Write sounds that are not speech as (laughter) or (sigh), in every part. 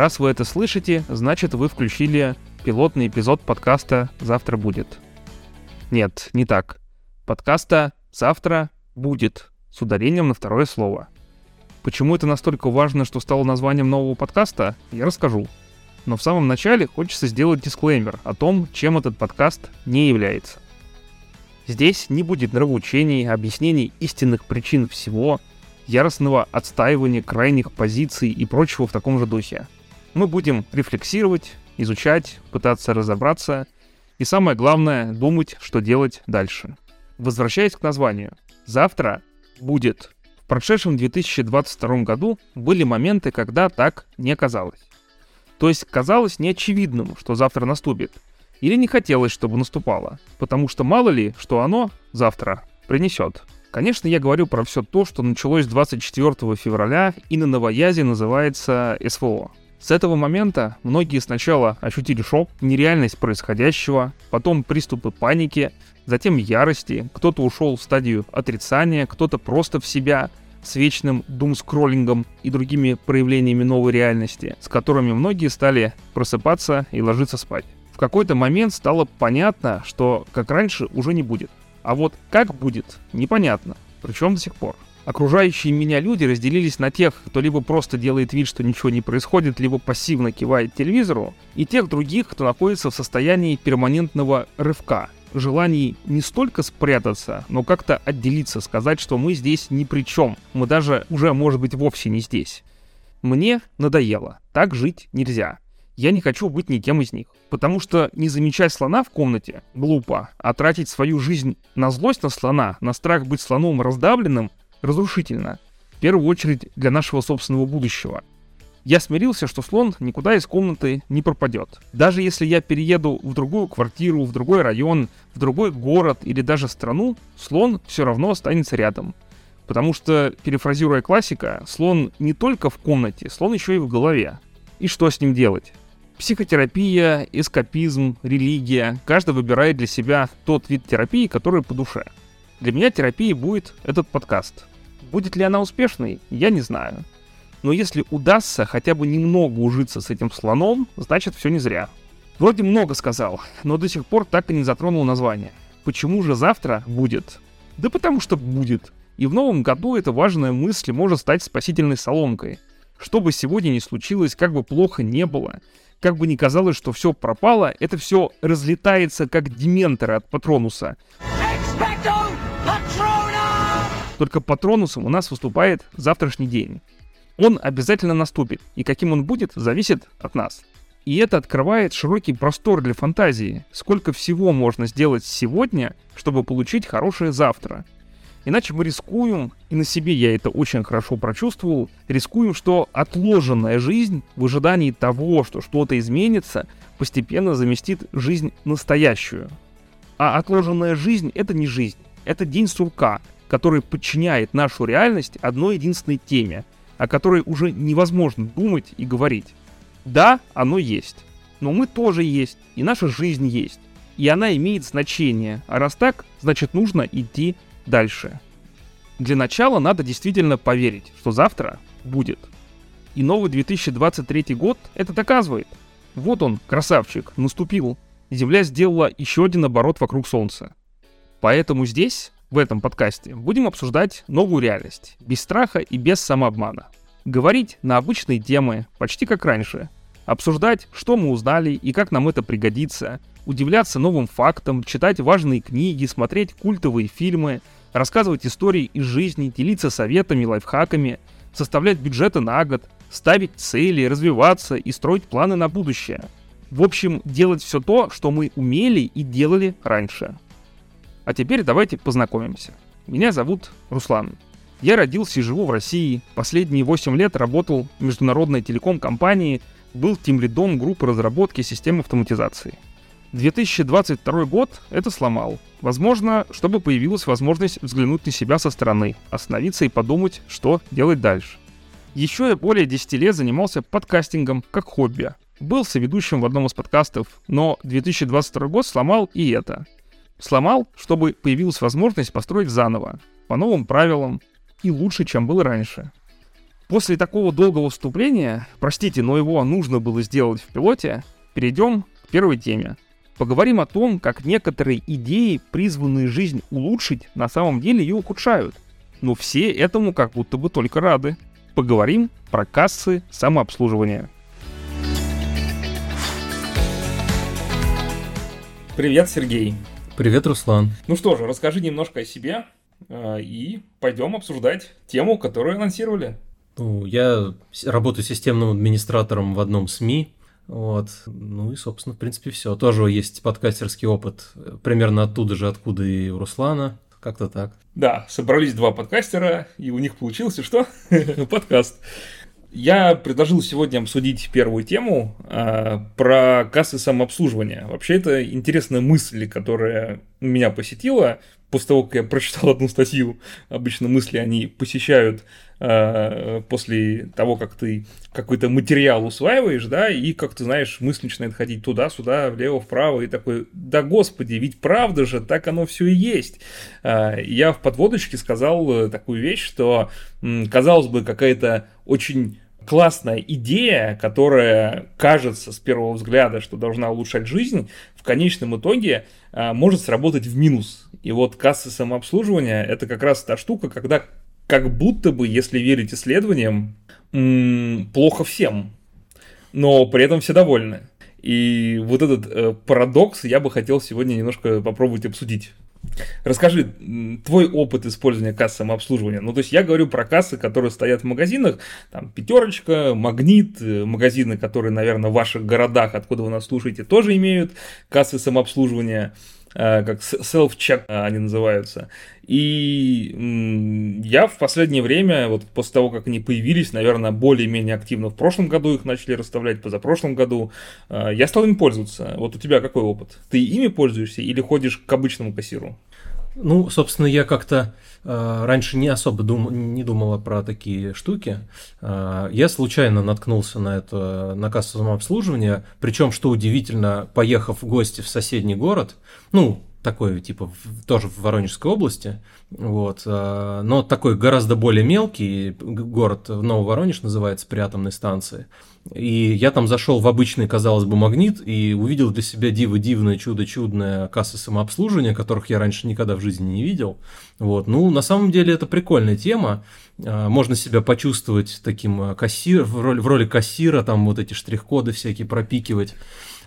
Раз вы это слышите, значит вы включили пилотный эпизод подкаста «Завтра будет». Нет, не так. Подкаста «Завтра будет» с ударением на второе слово. Почему это настолько важно, что стало названием нового подкаста, я расскажу. Но в самом начале хочется сделать дисклеймер о том, чем этот подкаст не является. Здесь не будет нравоучений, объяснений истинных причин всего, яростного отстаивания крайних позиций и прочего в таком же духе. Мы будем рефлексировать, изучать, пытаться разобраться и самое главное, думать, что делать дальше. Возвращаясь к названию. Завтра будет. В прошедшем 2022 году были моменты, когда так не казалось. То есть казалось неочевидным, что завтра наступит. Или не хотелось, чтобы наступало. Потому что мало ли, что оно завтра принесет. Конечно, я говорю про все то, что началось 24 февраля и на новоязе называется СВО. С этого момента многие сначала ощутили шок, нереальность происходящего, потом приступы паники, затем ярости, кто-то ушел в стадию отрицания, кто-то просто в себя, с вечным дум-скроллингом и другими проявлениями новой реальности, с которыми многие стали просыпаться и ложиться спать. В какой-то момент стало понятно, что как раньше уже не будет. А вот как будет, непонятно. Причем до сих пор. Окружающие меня люди разделились на тех, кто либо просто делает вид, что ничего не происходит, либо пассивно кивает телевизору, и тех других, кто находится в состоянии перманентного рывка, желании не столько спрятаться, но как-то отделиться, сказать, что мы здесь ни при чем, мы даже уже, может быть, вовсе не здесь. Мне надоело, так жить нельзя я не хочу быть никем из них. Потому что не замечать слона в комнате глупо, а тратить свою жизнь на злость на слона, на страх быть слоном раздавленным, разрушительно. В первую очередь для нашего собственного будущего. Я смирился, что слон никуда из комнаты не пропадет. Даже если я перееду в другую квартиру, в другой район, в другой город или даже страну, слон все равно останется рядом. Потому что, перефразируя классика, слон не только в комнате, слон еще и в голове. И что с ним делать? Психотерапия, эскапизм, религия. Каждый выбирает для себя тот вид терапии, который по душе. Для меня терапией будет этот подкаст. Будет ли она успешной, я не знаю. Но если удастся хотя бы немного ужиться с этим слоном, значит все не зря. Вроде много сказал, но до сих пор так и не затронул название. Почему же завтра будет? Да потому что будет. И в новом году эта важная мысль может стать спасительной соломкой. Что бы сегодня ни случилось, как бы плохо не было, как бы ни казалось, что все пропало, это все разлетается как дементоры от Патронуса. Только Патронусом у нас выступает завтрашний день. Он обязательно наступит, и каким он будет, зависит от нас. И это открывает широкий простор для фантазии, сколько всего можно сделать сегодня, чтобы получить хорошее завтра – Иначе мы рискуем, и на себе я это очень хорошо прочувствовал, рискуем, что отложенная жизнь в ожидании того, что что-то изменится, постепенно заместит жизнь настоящую. А отложенная жизнь — это не жизнь, это день сурка, который подчиняет нашу реальность одной единственной теме, о которой уже невозможно думать и говорить. Да, оно есть, но мы тоже есть, и наша жизнь есть, и она имеет значение, а раз так, значит нужно идти дальше. Для начала надо действительно поверить, что завтра будет. И новый 2023 год это доказывает. Вот он, красавчик, наступил. Земля сделала еще один оборот вокруг Солнца. Поэтому здесь, в этом подкасте, будем обсуждать новую реальность, без страха и без самообмана. Говорить на обычные темы, почти как раньше. Обсуждать, что мы узнали и как нам это пригодится, удивляться новым фактам, читать важные книги, смотреть культовые фильмы, рассказывать истории из жизни, делиться советами, лайфхаками, составлять бюджеты на год, ставить цели, развиваться и строить планы на будущее. В общем, делать все то, что мы умели и делали раньше. А теперь давайте познакомимся. Меня зовут Руслан. Я родился и живу в России. Последние 8 лет работал в международной телеком-компании, был тимлидом группы разработки систем автоматизации – 2022 год это сломал. Возможно, чтобы появилась возможность взглянуть на себя со стороны, остановиться и подумать, что делать дальше. Еще я более 10 лет занимался подкастингом как хобби. Был соведущим в одном из подкастов, но 2022 год сломал и это. Сломал, чтобы появилась возможность построить заново, по новым правилам и лучше, чем было раньше. После такого долгого вступления, простите, но его нужно было сделать в пилоте, перейдем к первой теме. Поговорим о том, как некоторые идеи, призванные жизнь улучшить, на самом деле ее ухудшают. Но все этому как будто бы только рады. Поговорим про кассы самообслуживания. Привет, Сергей. Привет, Руслан. Ну что же, расскажи немножко о себе э, и пойдем обсуждать тему, которую анонсировали. Ну, я работаю системным администратором в одном СМИ. Вот. Ну и, собственно, в принципе, все. Тоже есть подкастерский опыт. Примерно оттуда же, откуда и у Руслана. Как-то так. Да, собрались два подкастера, и у них получился что? (laughs) Подкаст. Я предложил сегодня обсудить первую тему э, про кассы самообслуживания. Вообще, это интересная мысль, которая меня посетила после того, как я прочитал одну статью. Обычно мысли они посещают э, после того, как ты какой-то материал усваиваешь, да, и, как ты знаешь, мысль начинает ходить туда-сюда, влево-вправо, и такой, да господи, ведь правда же, так оно все и есть. Э, я в подводочке сказал э, такую вещь, что, казалось бы, какая-то очень классная идея, которая кажется с первого взгляда, что должна улучшать жизнь, в конечном итоге а, может сработать в минус. И вот кассы самообслуживания это как раз та штука, когда как будто бы, если верить исследованиям, плохо всем, но при этом все довольны. И вот этот э, парадокс я бы хотел сегодня немножко попробовать обсудить. Расскажи, твой опыт использования касс самообслуживания. Ну, то есть я говорю про кассы, которые стоят в магазинах, там, пятерочка, магнит, э, магазины, которые, наверное, в ваших городах, откуда вы нас слушаете, тоже имеют кассы самообслуживания. Э, как self-check э, они называются. И я в последнее время, вот после того, как они появились, наверное, более-менее активно в прошлом году их начали расставлять, позапрошлом году, э, я стал им пользоваться. Вот у тебя какой опыт? Ты ими пользуешься или ходишь к обычному кассиру? Ну, собственно, я как-то э, раньше не особо дум, не думала про такие штуки. Э, я случайно наткнулся на это на кассу самообслуживания, причем, что удивительно, поехав в гости в соседний город, ну, такой, типа, в, тоже в Воронежской области, вот, э, но такой гораздо более мелкий город, Нововоронеж называется, при атомной станции, и я там зашел в обычный, казалось бы, магнит и увидел для себя диво дивное, чудо чудное кассы самообслуживания, которых я раньше никогда в жизни не видел, вот, ну, на самом деле это прикольная тема, э, можно себя почувствовать таким э, кассир, в роли, в роли кассира, там вот эти штрих-коды всякие пропикивать,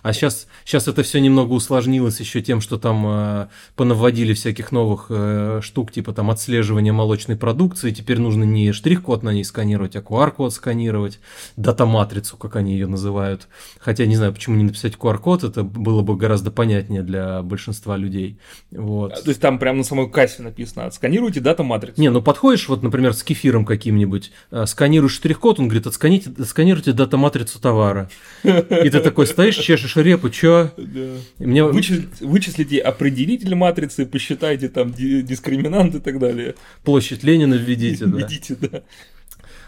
а сейчас, сейчас это все немного усложнилось еще тем, что там э, понаводили всяких новых э, штук, типа там отслеживания молочной продукции. Теперь нужно не штрих-код на ней сканировать, а QR-код сканировать, дата-матрицу, как они ее называют. Хотя не знаю, почему не написать QR-код, это было бы гораздо понятнее для большинства людей. Вот. А, то есть там прямо на самой кассе написано, отсканируйте дата-матрицу. Не, ну подходишь, вот, например, с кефиром каким-нибудь, э, сканируешь штрих-код, он говорит, отсканите, отсканируйте дата-матрицу товара. И ты такой стоишь, чешешь Саша Репу, чё? Да. Мне... Вычислите, вычислите определитель матрицы, посчитайте там дискриминант и так далее. Площадь Ленина введите, да. Введите, да.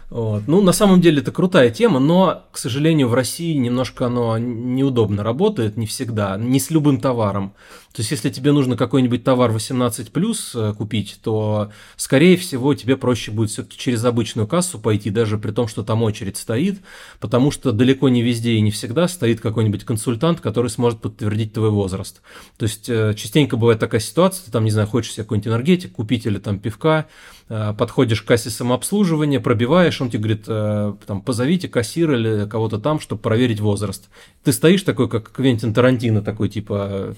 Вот. Ну, на самом деле это крутая тема, но, к сожалению, в России немножко оно неудобно работает, не всегда, не с любым товаром. То есть, если тебе нужно какой-нибудь товар 18 плюс э, купить, то, скорее всего, тебе проще будет все-таки через обычную кассу пойти, даже при том, что там очередь стоит, потому что далеко не везде и не всегда стоит какой-нибудь консультант, который сможет подтвердить твой возраст. То есть, э, частенько бывает такая ситуация, ты там, не знаю, хочешь себе какой-нибудь энергетик купить или там пивка, э, подходишь к кассе самообслуживания, пробиваешь, он тебе говорит, там, позовите кассира или кого-то там, чтобы проверить возраст. Ты стоишь такой, как Квентин Тарантино, такой, типа,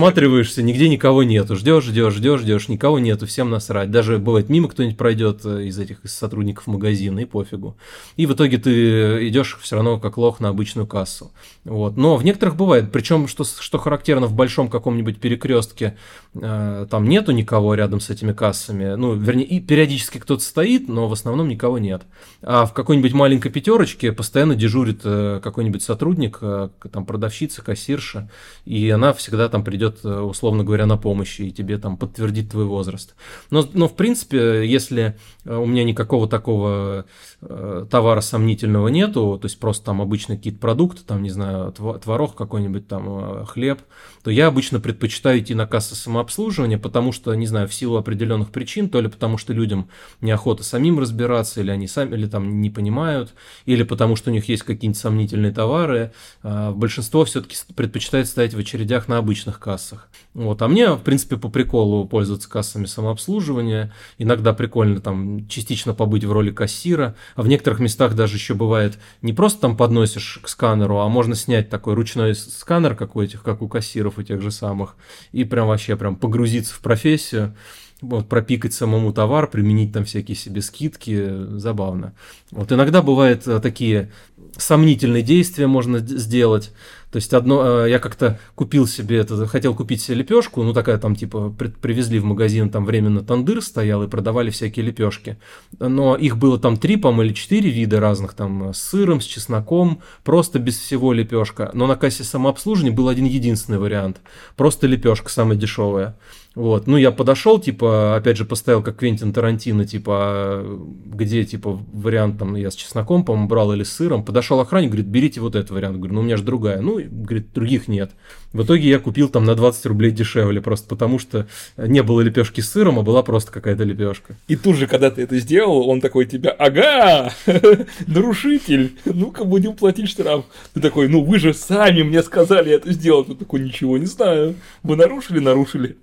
осматриваешься, нигде никого нету, ждешь, ждешь, ждешь, ждешь, никого нету, всем насрать. Даже бывает мимо кто-нибудь пройдет э, из этих из сотрудников магазина, и пофигу. И в итоге ты идешь все равно как лох на обычную кассу. Вот. Но в некоторых бывает, причем, что, что характерно, в большом каком-нибудь перекрестке э, там нету никого рядом с этими кассами. Ну, вернее, и периодически кто-то стоит, но в основном никого нет. А в какой-нибудь маленькой пятерочке постоянно дежурит э, какой-нибудь сотрудник, э, там продавщица, кассирша, и она всегда там придет придет, э, условно говоря, на помощь и тебе там подтвердит твой возраст. Но, но в принципе, если у меня никакого такого э, товара сомнительного нету, то есть просто там обычно какие-то продукты, там, не знаю, творог какой-нибудь, там, хлеб, то я обычно предпочитаю идти на кассы самообслуживания, потому что, не знаю, в силу определенных причин, то ли потому что людям неохота самим разбираться, или они сами, или там не понимают, или потому что у них есть какие-нибудь сомнительные товары. А, большинство все-таки предпочитает стоять в очередях на обычных кассах. Вот. А мне, в принципе, по приколу пользоваться кассами самообслуживания. Иногда прикольно там частично побыть в роли кассира, а в некоторых местах даже еще бывает не просто там подносишь к сканеру, а можно снять такой ручной сканер, как у этих, как у кассиров у тех же самых, и прям вообще прям погрузиться в профессию вот, пропикать самому товар, применить там всякие себе скидки, забавно. Вот иногда бывают э, такие сомнительные действия можно сделать. То есть одно, э, я как-то купил себе это, хотел купить себе лепешку, ну такая там типа привезли в магазин, там временно тандыр стоял и продавали всякие лепешки. Но их было там три, по-моему, или четыре вида разных, там с сыром, с чесноком, просто без всего лепешка. Но на кассе самообслуживания был один единственный вариант, просто лепешка самая дешевая. Вот, ну я подошел, типа, опять же поставил как Квентин Тарантино, типа, где, типа, вариант там я с чесноком, по-моему, брал или с сыром. Подошел охранник, говорит, берите вот этот вариант. Говорю, ну у меня же другая. Ну, говорит, других нет. В итоге я купил там на 20 рублей дешевле, просто потому что не было лепешки с сыром, а была просто какая-то лепешка. И тут же, когда ты это сделал, он такой тебя, ага, (laughs) нарушитель, ну-ка будем платить штраф. Ты такой, ну вы же сами мне сказали это сделать. Ты такой, ничего не знаю. Вы нарушили, нарушили.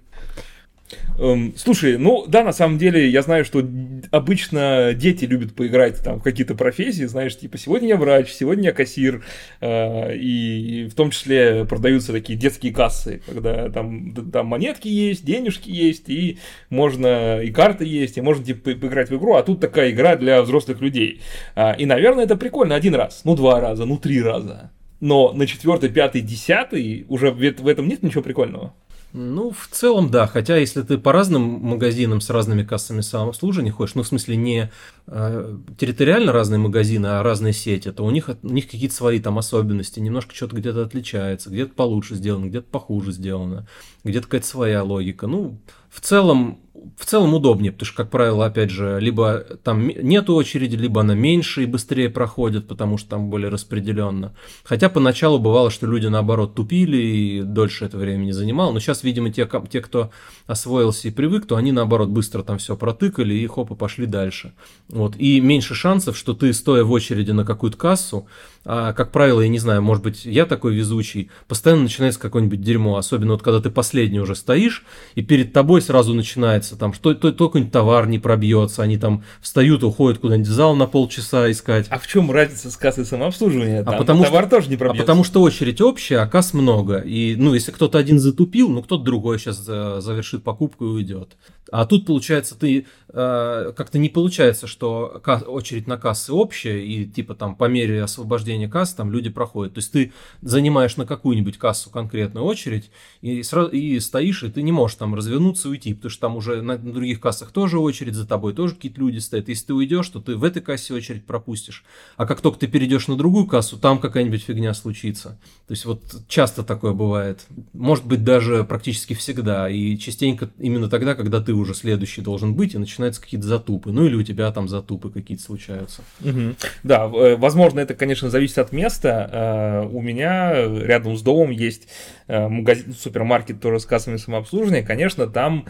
Эм, слушай, ну да, на самом деле я знаю, что обычно дети любят поиграть там в какие-то профессии, знаешь, типа сегодня я врач, сегодня я кассир, э, и в том числе продаются такие детские кассы, когда там, там монетки есть, денежки есть, и можно, и карты есть, и можно типа поиграть в игру, а тут такая игра для взрослых людей. Э, и, наверное, это прикольно один раз, ну два раза, ну три раза. Но на четвертый, пятый, десятый уже в этом нет ничего прикольного. Ну, в целом, да. Хотя, если ты по разным магазинам с разными кассами самообслуживания ходишь, ну, в смысле, не э, территориально разные магазины, а разные сети, то у них, у них какие-то свои там особенности. Немножко что-то где-то отличается, где-то получше сделано, где-то похуже сделано, где-то какая-то своя логика. Ну, в целом, в целом удобнее, потому что, как правило, опять же, либо там нет очереди, либо она меньше и быстрее проходит, потому что там более распределенно. Хотя поначалу бывало, что люди наоборот тупили и дольше это времени занимало, но сейчас, видимо, те, те, кто освоился и привык, то они наоборот быстро там все протыкали и хоп, и пошли дальше. Вот. И меньше шансов, что ты, стоя в очереди на какую-то кассу, а, как правило, я не знаю, может быть, я такой везучий, постоянно начинается какое-нибудь дерьмо, особенно вот когда ты последний уже стоишь, и перед тобой сразу начинается там, что то, то какой-нибудь товар не пробьется, они там встают, уходят куда-нибудь в зал на полчаса искать. А в чем разница с кассой самообслуживания? Там а потому товар что, тоже не пробьется. А потому что очередь общая, а касс много. И, ну, если кто-то один затупил, ну, кто-то другой сейчас завершит покупку и уйдет. А тут, получается, ты э, как-то не получается, что очередь на кассы общая, и типа там по мере освобождения касс там люди проходят. То есть ты занимаешь на какую-нибудь кассу конкретную очередь, и, сразу, и стоишь, и ты не можешь там развернуться и уйти, потому что там уже на, на других кассах тоже очередь, за тобой тоже какие-то люди стоят. Если ты уйдешь, то ты в этой кассе очередь пропустишь. А как только ты перейдешь на другую кассу, там какая-нибудь фигня случится. То есть вот часто такое бывает. Может быть даже практически всегда. И частенько именно тогда, когда ты уже следующий должен быть, и начинаются какие-то затупы. Ну или у тебя там затупы какие-то случаются. Угу. Да, э, возможно, это, конечно, зависит от места. Э, у меня рядом с домом есть э, магазин, супермаркет тоже с кассами самообслуживания. Конечно, там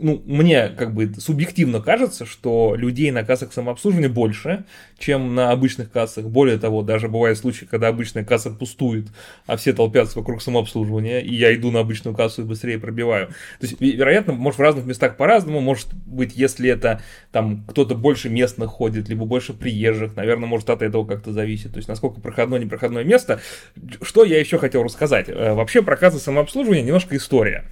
ну, мне как бы субъективно кажется, что людей на кассах самообслуживания больше, чем на обычных кассах. Более того, даже бывают случаи, когда обычная касса пустует, а все толпятся вокруг самообслуживания, и я иду на обычную кассу и быстрее пробиваю. То есть, вероятно, может в разных местах по-разному, может быть, если это там кто-то больше местных ходит, либо больше приезжих, наверное, может от этого как-то зависит. То есть, насколько проходное, непроходное место. Что я еще хотел рассказать? Э, вообще, про кассы самообслуживания немножко история.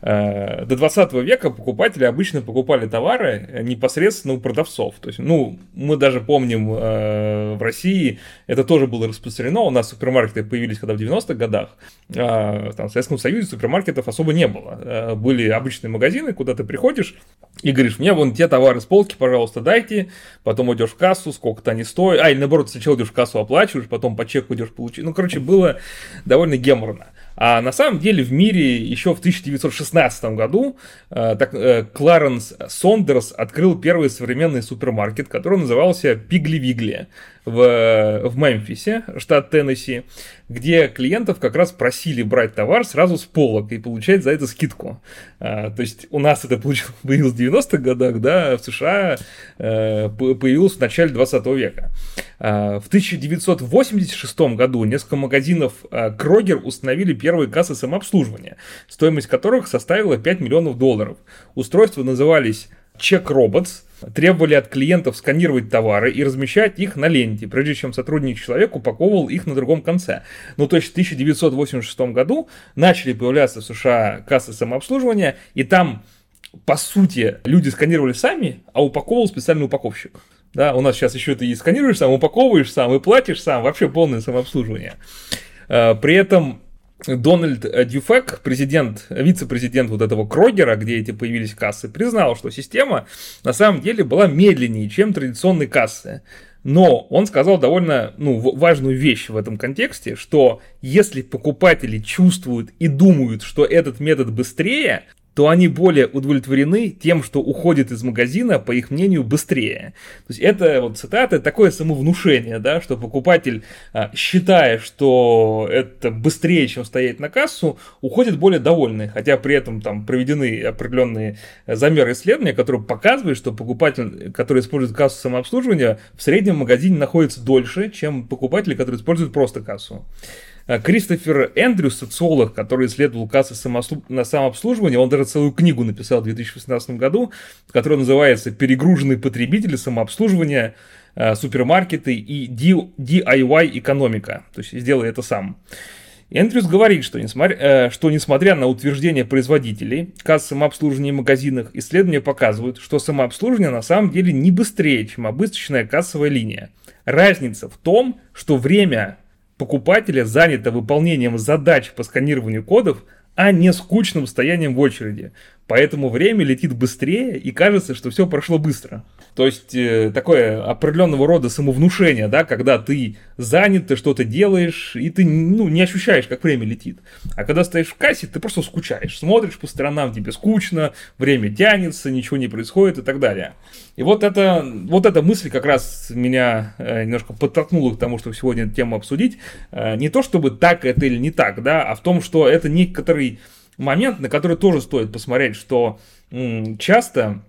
Э, до 20 века покупатели обычно покупали товары непосредственно у продавцов. То есть, ну, мы даже помним э, в России это тоже было распространено. У нас супермаркеты появились когда в 90-х годах. Э, там, в Советском Союзе супермаркетов особо не было. Э, были обычные магазины, куда ты приходишь и говоришь, мне вон те товары с полки, пожалуйста, дайте. Потом идешь в кассу, сколько-то они стоят. А, или наоборот, сначала идешь в кассу, оплачиваешь, потом по чеку идешь получить. Ну, короче, было довольно геморно. А на самом деле в мире еще в 1916 году э, так, э, Кларенс Сондерс открыл первый современный супермаркет, который назывался Пигли-Вигли в, в Мемфисе, штат Теннесси, где клиентов как раз просили брать товар сразу с полок и получать за это скидку. А, то есть у нас это (laughs) появилось в 90-х годах, да, в США а, появилось в начале 20 века. А, в 1986 году несколько магазинов Крогер установили первые кассы самообслуживания, стоимость которых составила 5 миллионов долларов. Устройства назывались Check Robots, требовали от клиентов сканировать товары и размещать их на ленте, прежде чем сотрудник человек упаковывал их на другом конце. Ну, то есть в 1986 году начали появляться в США кассы самообслуживания, и там, по сути, люди сканировали сами, а упаковывал специальный упаковщик. Да, у нас сейчас еще ты и сканируешь сам, упаковываешь сам, и платишь сам, вообще полное самообслуживание. Э, при этом Дональд Дюфек, президент, вице-президент вот этого Крогера, где эти появились кассы, признал, что система на самом деле была медленнее, чем традиционные кассы. Но он сказал довольно ну, важную вещь в этом контексте, что если покупатели чувствуют и думают, что этот метод быстрее, то они более удовлетворены тем, что уходит из магазина, по их мнению, быстрее. То есть это вот цитата, такое самовнушение, да, что покупатель, а, считая, что это быстрее, чем стоять на кассу, уходит более довольный, хотя при этом там проведены определенные замеры исследования, которые показывают, что покупатель, который использует кассу самообслуживания, в среднем в магазине находится дольше, чем покупатели, которые используют просто кассу. А Кристофер Эндрюс, социолог, который исследовал кассы на самообслуживание, он даже целую книгу написал в 2016 году, которая называется «Перегруженные потребители самообслуживания, а, супермаркеты и DIY экономика». То есть сделай это сам. Эндрюс говорит, что несмотря, э, что несмотря на утверждения производителей, кассы самообслуживания в магазинах, исследования показывают, что самообслуживание на самом деле не быстрее, чем обычная кассовая линия. Разница в том, что время покупателя занято выполнением задач по сканированию кодов, а не скучным стоянием в очереди. Поэтому время летит быстрее и кажется, что все прошло быстро. То есть э, такое определенного рода самовнушение, да, когда ты занят, ты что-то делаешь, и ты ну, не ощущаешь, как время летит. А когда стоишь в кассе, ты просто скучаешь, смотришь по сторонам, тебе скучно, время тянется, ничего не происходит и так далее. И вот, это, вот эта мысль как раз меня э, немножко подтолкнула к тому, чтобы сегодня эту тему обсудить. Э, не то, чтобы так это или не так, да, а в том, что это некоторый момент, на который тоже стоит посмотреть, что часто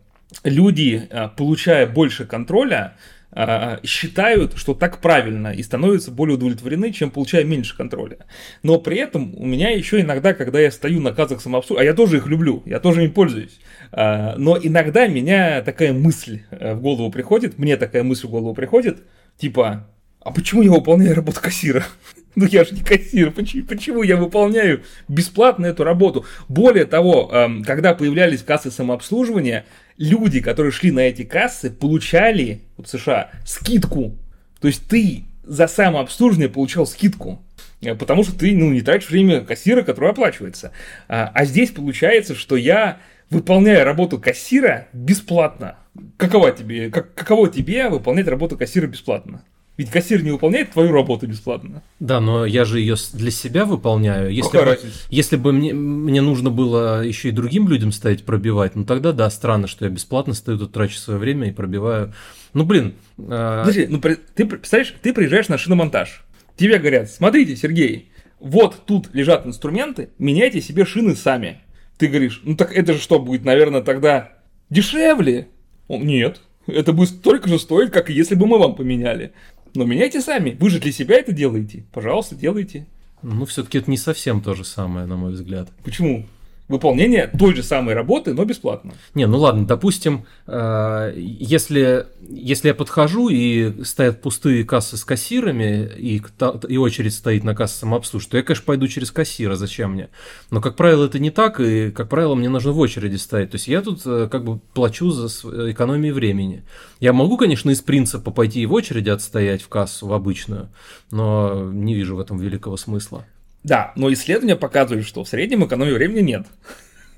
люди, э, получая больше контроля, э, считают, что так правильно и становятся более удовлетворены, чем получая меньше контроля. Но при этом у меня еще иногда, когда я стою на казах самообслуживания, а я тоже их люблю, я тоже им пользуюсь, э, но иногда меня такая мысль в голову приходит, мне такая мысль в голову приходит, типа, а почему я выполняю работу кассира? (laughs) Ну я же не кассир, почему, почему я выполняю бесплатно эту работу? Более того, эм, когда появлялись кассы самообслуживания, люди, которые шли на эти кассы, получали в США скидку. То есть ты за самообслуживание получал скидку. Э, потому что ты ну, не тратишь время кассира, которое оплачивается. А, а здесь получается, что я выполняю работу кассира бесплатно. Каково тебе, как, каково тебе выполнять работу кассира бесплатно? Ведь кассир не выполняет твою работу бесплатно. Да, но я же ее для себя выполняю. Если Какая бы, разница? если бы мне, мне нужно было еще и другим людям ставить пробивать, ну тогда да, странно, что я бесплатно стою тут, трачу свое время и пробиваю. Ну блин. Э... Подожди, ну ты представляешь, ты приезжаешь на шиномонтаж. Тебе говорят, смотрите, Сергей, вот тут лежат инструменты, меняйте себе шины сами. Ты говоришь, ну так это же что будет, наверное, тогда дешевле? Он, нет, это будет столько же стоить, как если бы мы вам поменяли. Но меняйте сами. Вы же для себя это делаете. Пожалуйста, делайте. Ну, все-таки это не совсем то же самое, на мой взгляд. Почему? Выполнение той же самой работы, но бесплатно. Не, ну ладно, допустим, э, если, если я подхожу и стоят пустые кассы с кассирами, и, и очередь стоит на кассе самообслуживания, то я, конечно, пойду через кассира, зачем мне? Но, как правило, это не так, и, как правило, мне нужно в очереди стоять. То есть я тут э, как бы плачу за экономию времени. Я могу, конечно, из принципа пойти и в очереди отстоять в кассу, в обычную, но не вижу в этом великого смысла. Да, но исследования показывают, что в среднем экономии времени нет.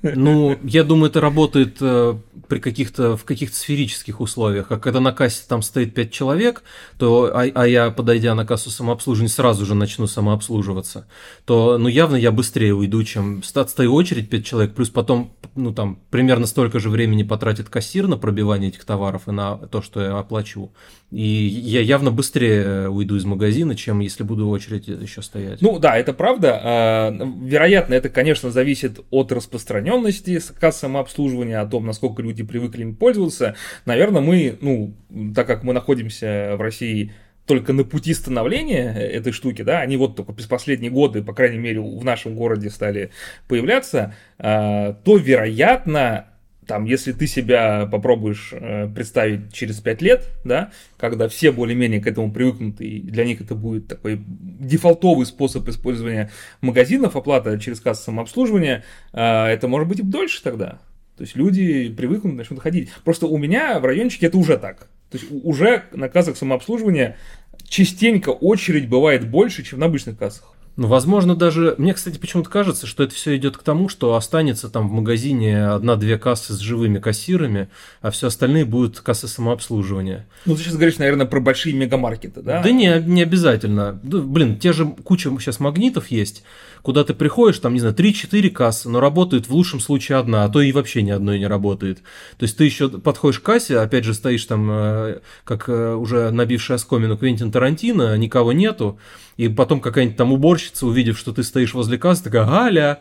Ну, я думаю, это работает э, при каких-то, в каких-то сферических условиях. А когда на кассе там стоит 5 человек, то, а, а я, подойдя на кассу самообслуживания, сразу же начну самообслуживаться, то, ну, явно я быстрее уйду, чем стою очередь 5 человек, плюс потом, ну, там, примерно столько же времени потратит кассир на пробивание этих товаров и на то, что я оплачу. И я явно быстрее уйду из магазина, чем если буду в очередь еще стоять. Ну, да, это правда. А, вероятно, это, конечно, зависит от распространенности касс самообслуживания, о том, насколько люди привыкли им пользоваться. Наверное, мы, ну, так как мы находимся в России только на пути становления этой штуки, да, они вот только последние годы, по крайней мере, в нашем городе стали появляться, а, то, вероятно, там, если ты себя попробуешь э, представить через 5 лет, да, когда все более-менее к этому привыкнуты, и для них это будет такой дефолтовый способ использования магазинов, оплата через кассу самообслуживания, э, это может быть и дольше тогда. То есть люди привыкнут, начнут ходить. Просто у меня в райончике это уже так. То есть уже на кассах самообслуживания частенько очередь бывает больше, чем на обычных кассах. Ну, возможно, даже... Мне, кстати, почему-то кажется, что это все идет к тому, что останется там в магазине одна-две кассы с живыми кассирами, а все остальные будут кассы самообслуживания. Ну, ты сейчас говоришь, наверное, про большие мегамаркеты, да? Да не, не обязательно. Блин, те же куча сейчас магнитов есть, куда ты приходишь, там, не знаю, 3-4 кассы, но работает в лучшем случае одна, а то и вообще ни одной не работает. То есть ты еще подходишь к кассе, опять же стоишь там, э, как э, уже набивший оскомину Квентин Тарантино, никого нету, и потом какая-нибудь там уборщица, увидев, что ты стоишь возле кассы, такая, Галя,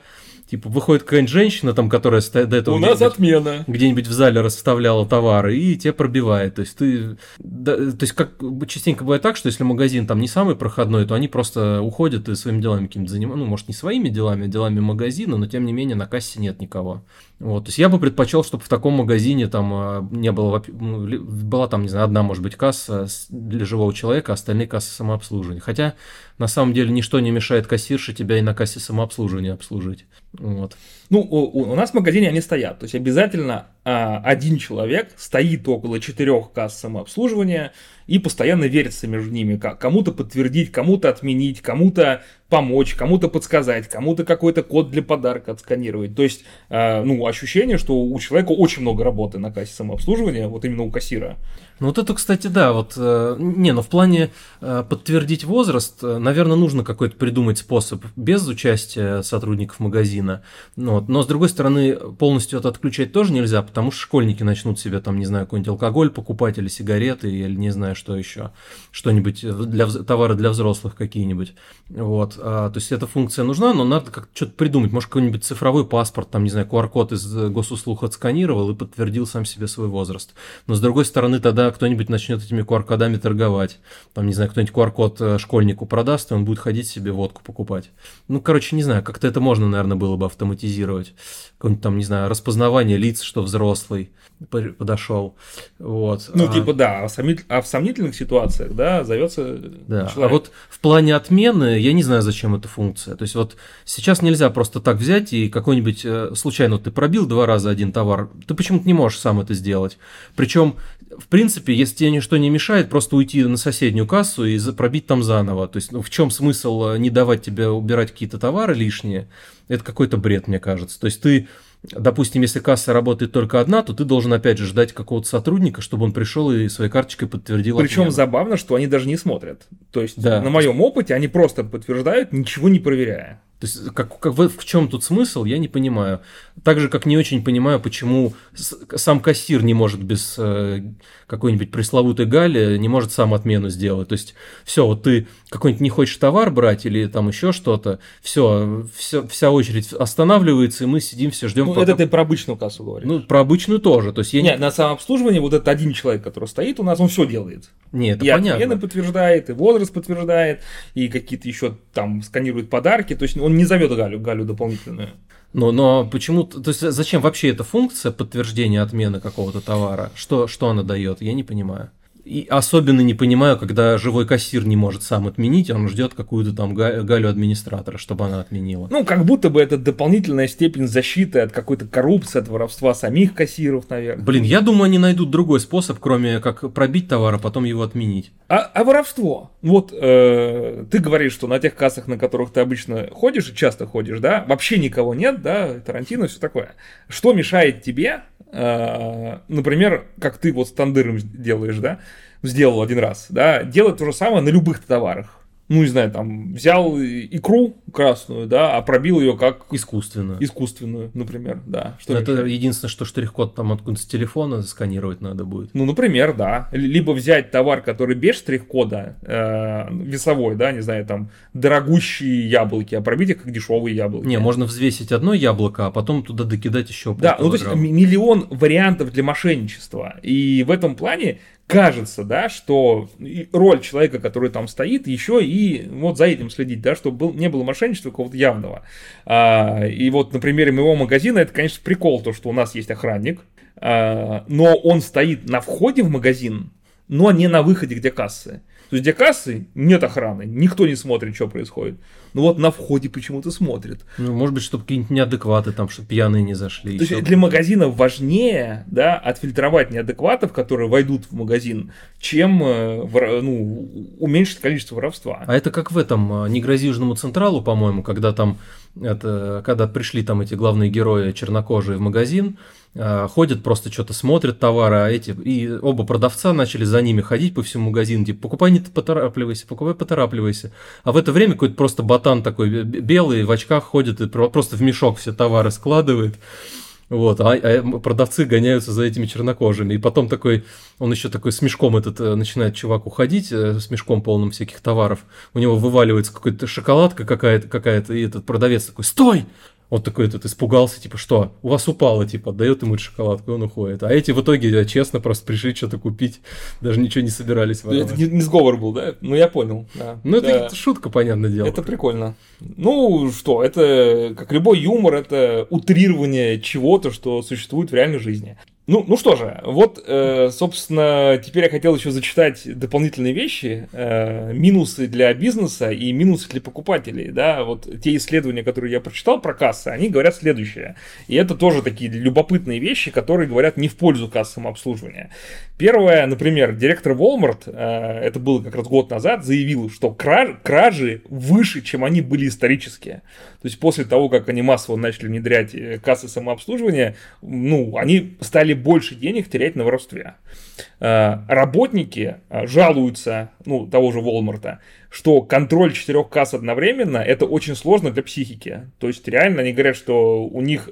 Типа выходит какая-нибудь женщина, там, которая до этого... У нас отмена. Где-нибудь в зале расставляла товары, и тебя пробивает. То есть ты... Да, то есть как частенько бывает так, что если магазин там не самый проходной, то они просто уходят и своими делами какими-то занимаются. Ну, может, не своими делами, а делами магазина, но тем не менее на кассе нет никого. Вот, то есть я бы предпочел, чтобы в таком магазине там а, не было, ну, была там, не знаю, одна, может быть, касса для живого человека, а остальные кассы самообслуживания. Хотя, на самом деле, ничто не мешает кассирше тебя и на кассе самообслуживания обслужить. Вот. Ну, у, у нас в магазине они стоят. То есть обязательно а, один человек стоит около четырех касс самообслуживания и постоянно верится между ними. Кому-то подтвердить, кому-то отменить, кому-то помочь, кому-то подсказать, кому-то какой-то код для подарка отсканировать. То есть, а, ну, ощущение, что у человека очень много работы на кассе самообслуживания, вот именно у кассира. Ну вот это, кстати, да, вот, э, не, но в плане э, подтвердить возраст, э, наверное, нужно какой-то придумать способ без участия сотрудников магазина. Ну, вот. Но, с другой стороны, полностью это отключать тоже нельзя, потому что школьники начнут себе, там, не знаю, какой-нибудь алкоголь покупать или сигареты, или не знаю, что еще, что-нибудь, для, товары для взрослых какие-нибудь. Вот. А, то есть эта функция нужна, но надо как-то что-то придумать. Может, какой-нибудь цифровой паспорт, там, не знаю, QR-код из госуслуг отсканировал и подтвердил сам себе свой возраст. Но, с другой стороны, тогда кто-нибудь начнет этими QR-кодами торговать. Там, не знаю, кто-нибудь QR-код э, школьнику продаст, и он будет ходить себе водку покупать. Ну, короче, не знаю, как-то это можно, наверное, было бы автоматизировать. Какое-нибудь там, не знаю, распознавание лиц, что взрослый подошел. Вот. Ну, а... типа, да, а в сомнительных ситуациях, да, зовется да. человек. А вот в плане отмены, я не знаю, зачем эта функция. То есть, вот сейчас нельзя просто так взять и какой-нибудь, э, случайно ты пробил два раза один товар, ты почему-то не можешь сам это сделать. Причем в принципе, если тебе ничто не мешает, просто уйти на соседнюю кассу и пробить там заново. То есть, ну, в чем смысл э, не давать тебе убирать какие-то товары лишние? Это какой-то бред, мне кажется. То есть, ты, допустим, если касса работает только одна, то ты должен, опять же, ждать какого-то сотрудника, чтобы он пришел и своей карточкой подтвердил Причем отмену. забавно, что они даже не смотрят. То есть, да. на моем опыте они просто подтверждают, ничего не проверяя. То есть, как, как, в, в чем тут смысл, я не понимаю. Так же, как не очень понимаю, почему сам кассир не может без э, какой-нибудь пресловутой гали, не может сам отмену сделать. То есть, все, вот ты какой-нибудь не хочешь товар брать или там еще что-то, все, все, вся очередь останавливается, и мы сидим, все ждем. Ну, пока... это ты про обычную кассу говоришь. Ну, про обычную тоже. То есть, я Нет, не... на самообслуживании вот этот один человек, который стоит у нас, он все делает. Нет, это и понятно. отмены подтверждает, и возраст подтверждает, и какие-то еще там сканирует подарки. То есть, он не зовет Галю, Галю дополнительную. Но, но почему, то есть зачем вообще эта функция подтверждения отмены какого-то товара? Что, что она дает? Я не понимаю. И особенно не понимаю, когда живой кассир не может сам отменить, он ждет какую-то там Галю администратора, чтобы она отменила. Ну, как будто бы это дополнительная степень защиты от какой-то коррупции, от воровства самих кассиров, наверное. Блин, я думаю, они найдут другой способ, кроме как пробить товар, а потом его отменить. А, а воровство? Вот э, ты говоришь, что на тех кассах, на которых ты обычно ходишь и часто ходишь, да, вообще никого нет, да, Тарантино, все такое. Что мешает тебе например, как ты вот с тандыром делаешь, да, сделал один раз, да, делать то же самое на любых товарах ну, не знаю, там, взял икру красную, да, а пробил ее как... Искусственную. Искусственную, например, да. Что это мешает? единственное, что штрих-код там откуда с телефона сканировать надо будет. Ну, например, да. Либо взять товар, который без штрих-кода, э, весовой, да, не знаю, там, дорогущие яблоки, а пробить их как дешевые яблоки. Не, можно взвесить одно яблоко, а потом туда докидать еще Да, ну, то есть миллион вариантов для мошенничества. И в этом плане кажется, да, что роль человека, который там стоит, еще и вот за этим следить, да, чтобы был, не было мошенничества какого-то явного. А, и вот на примере моего магазина это, конечно, прикол, то, что у нас есть охранник, а, но он стоит на входе в магазин, но не на выходе, где кассы. То есть, где кассы, нет охраны, никто не смотрит, что происходит. Ну вот на входе почему-то смотрят. Ну, может быть, чтобы какие-нибудь неадекваты там, чтобы пьяные не зашли. То есть, для магазина важнее, да, отфильтровать неадекватов, которые войдут в магазин, чем, э, ну, уменьшить количество воровства. А это как в этом, э, не грози Южному Централу, по-моему, когда там, это, когда пришли там эти главные герои чернокожие в магазин, а, ходят, просто что-то смотрят товары, а эти, и оба продавца начали за ними ходить по всему магазину, типа, покупай не поторапливайся, покупай поторапливайся. А в это время какой-то просто ботан такой белый в очках ходит и просто в мешок все товары складывает. Вот, а, а продавцы гоняются за этими чернокожими. И потом такой, он еще такой с мешком этот э, начинает чувак уходить, э, с мешком полным всяких товаров. У него вываливается какая-то шоколадка какая-то, какая-то, и этот продавец такой, стой! Он такой этот испугался, типа, что, у вас упало, типа, отдает ему шоколадку, и он уходит. А эти в итоге честно просто пришли что-то купить, даже ничего не собирались воровать. Это не, не сговор был, да? Ну, я понял, да. Ну, это, это шутка, понятное дело. Это прикольно. Ну, что, это, как любой юмор, это утрирование чего-то, что существует в реальной жизни. Ну, ну что же, вот, э, собственно, теперь я хотел еще зачитать дополнительные вещи, э, минусы для бизнеса и минусы для покупателей, да, вот те исследования, которые я прочитал про кассы, они говорят следующее, и это тоже такие любопытные вещи, которые говорят не в пользу кассового обслуживания. Первое, например, директор Walmart, э, это было как раз год назад, заявил, что краж, кражи выше, чем они были исторические. То есть после того, как они массово начали внедрять э, кассы самообслуживания, ну, они стали больше денег терять на воровстве. Э, работники э, жалуются, ну, того же Walmart, что контроль четырех касс одновременно это очень сложно для психики. То есть реально они говорят, что у них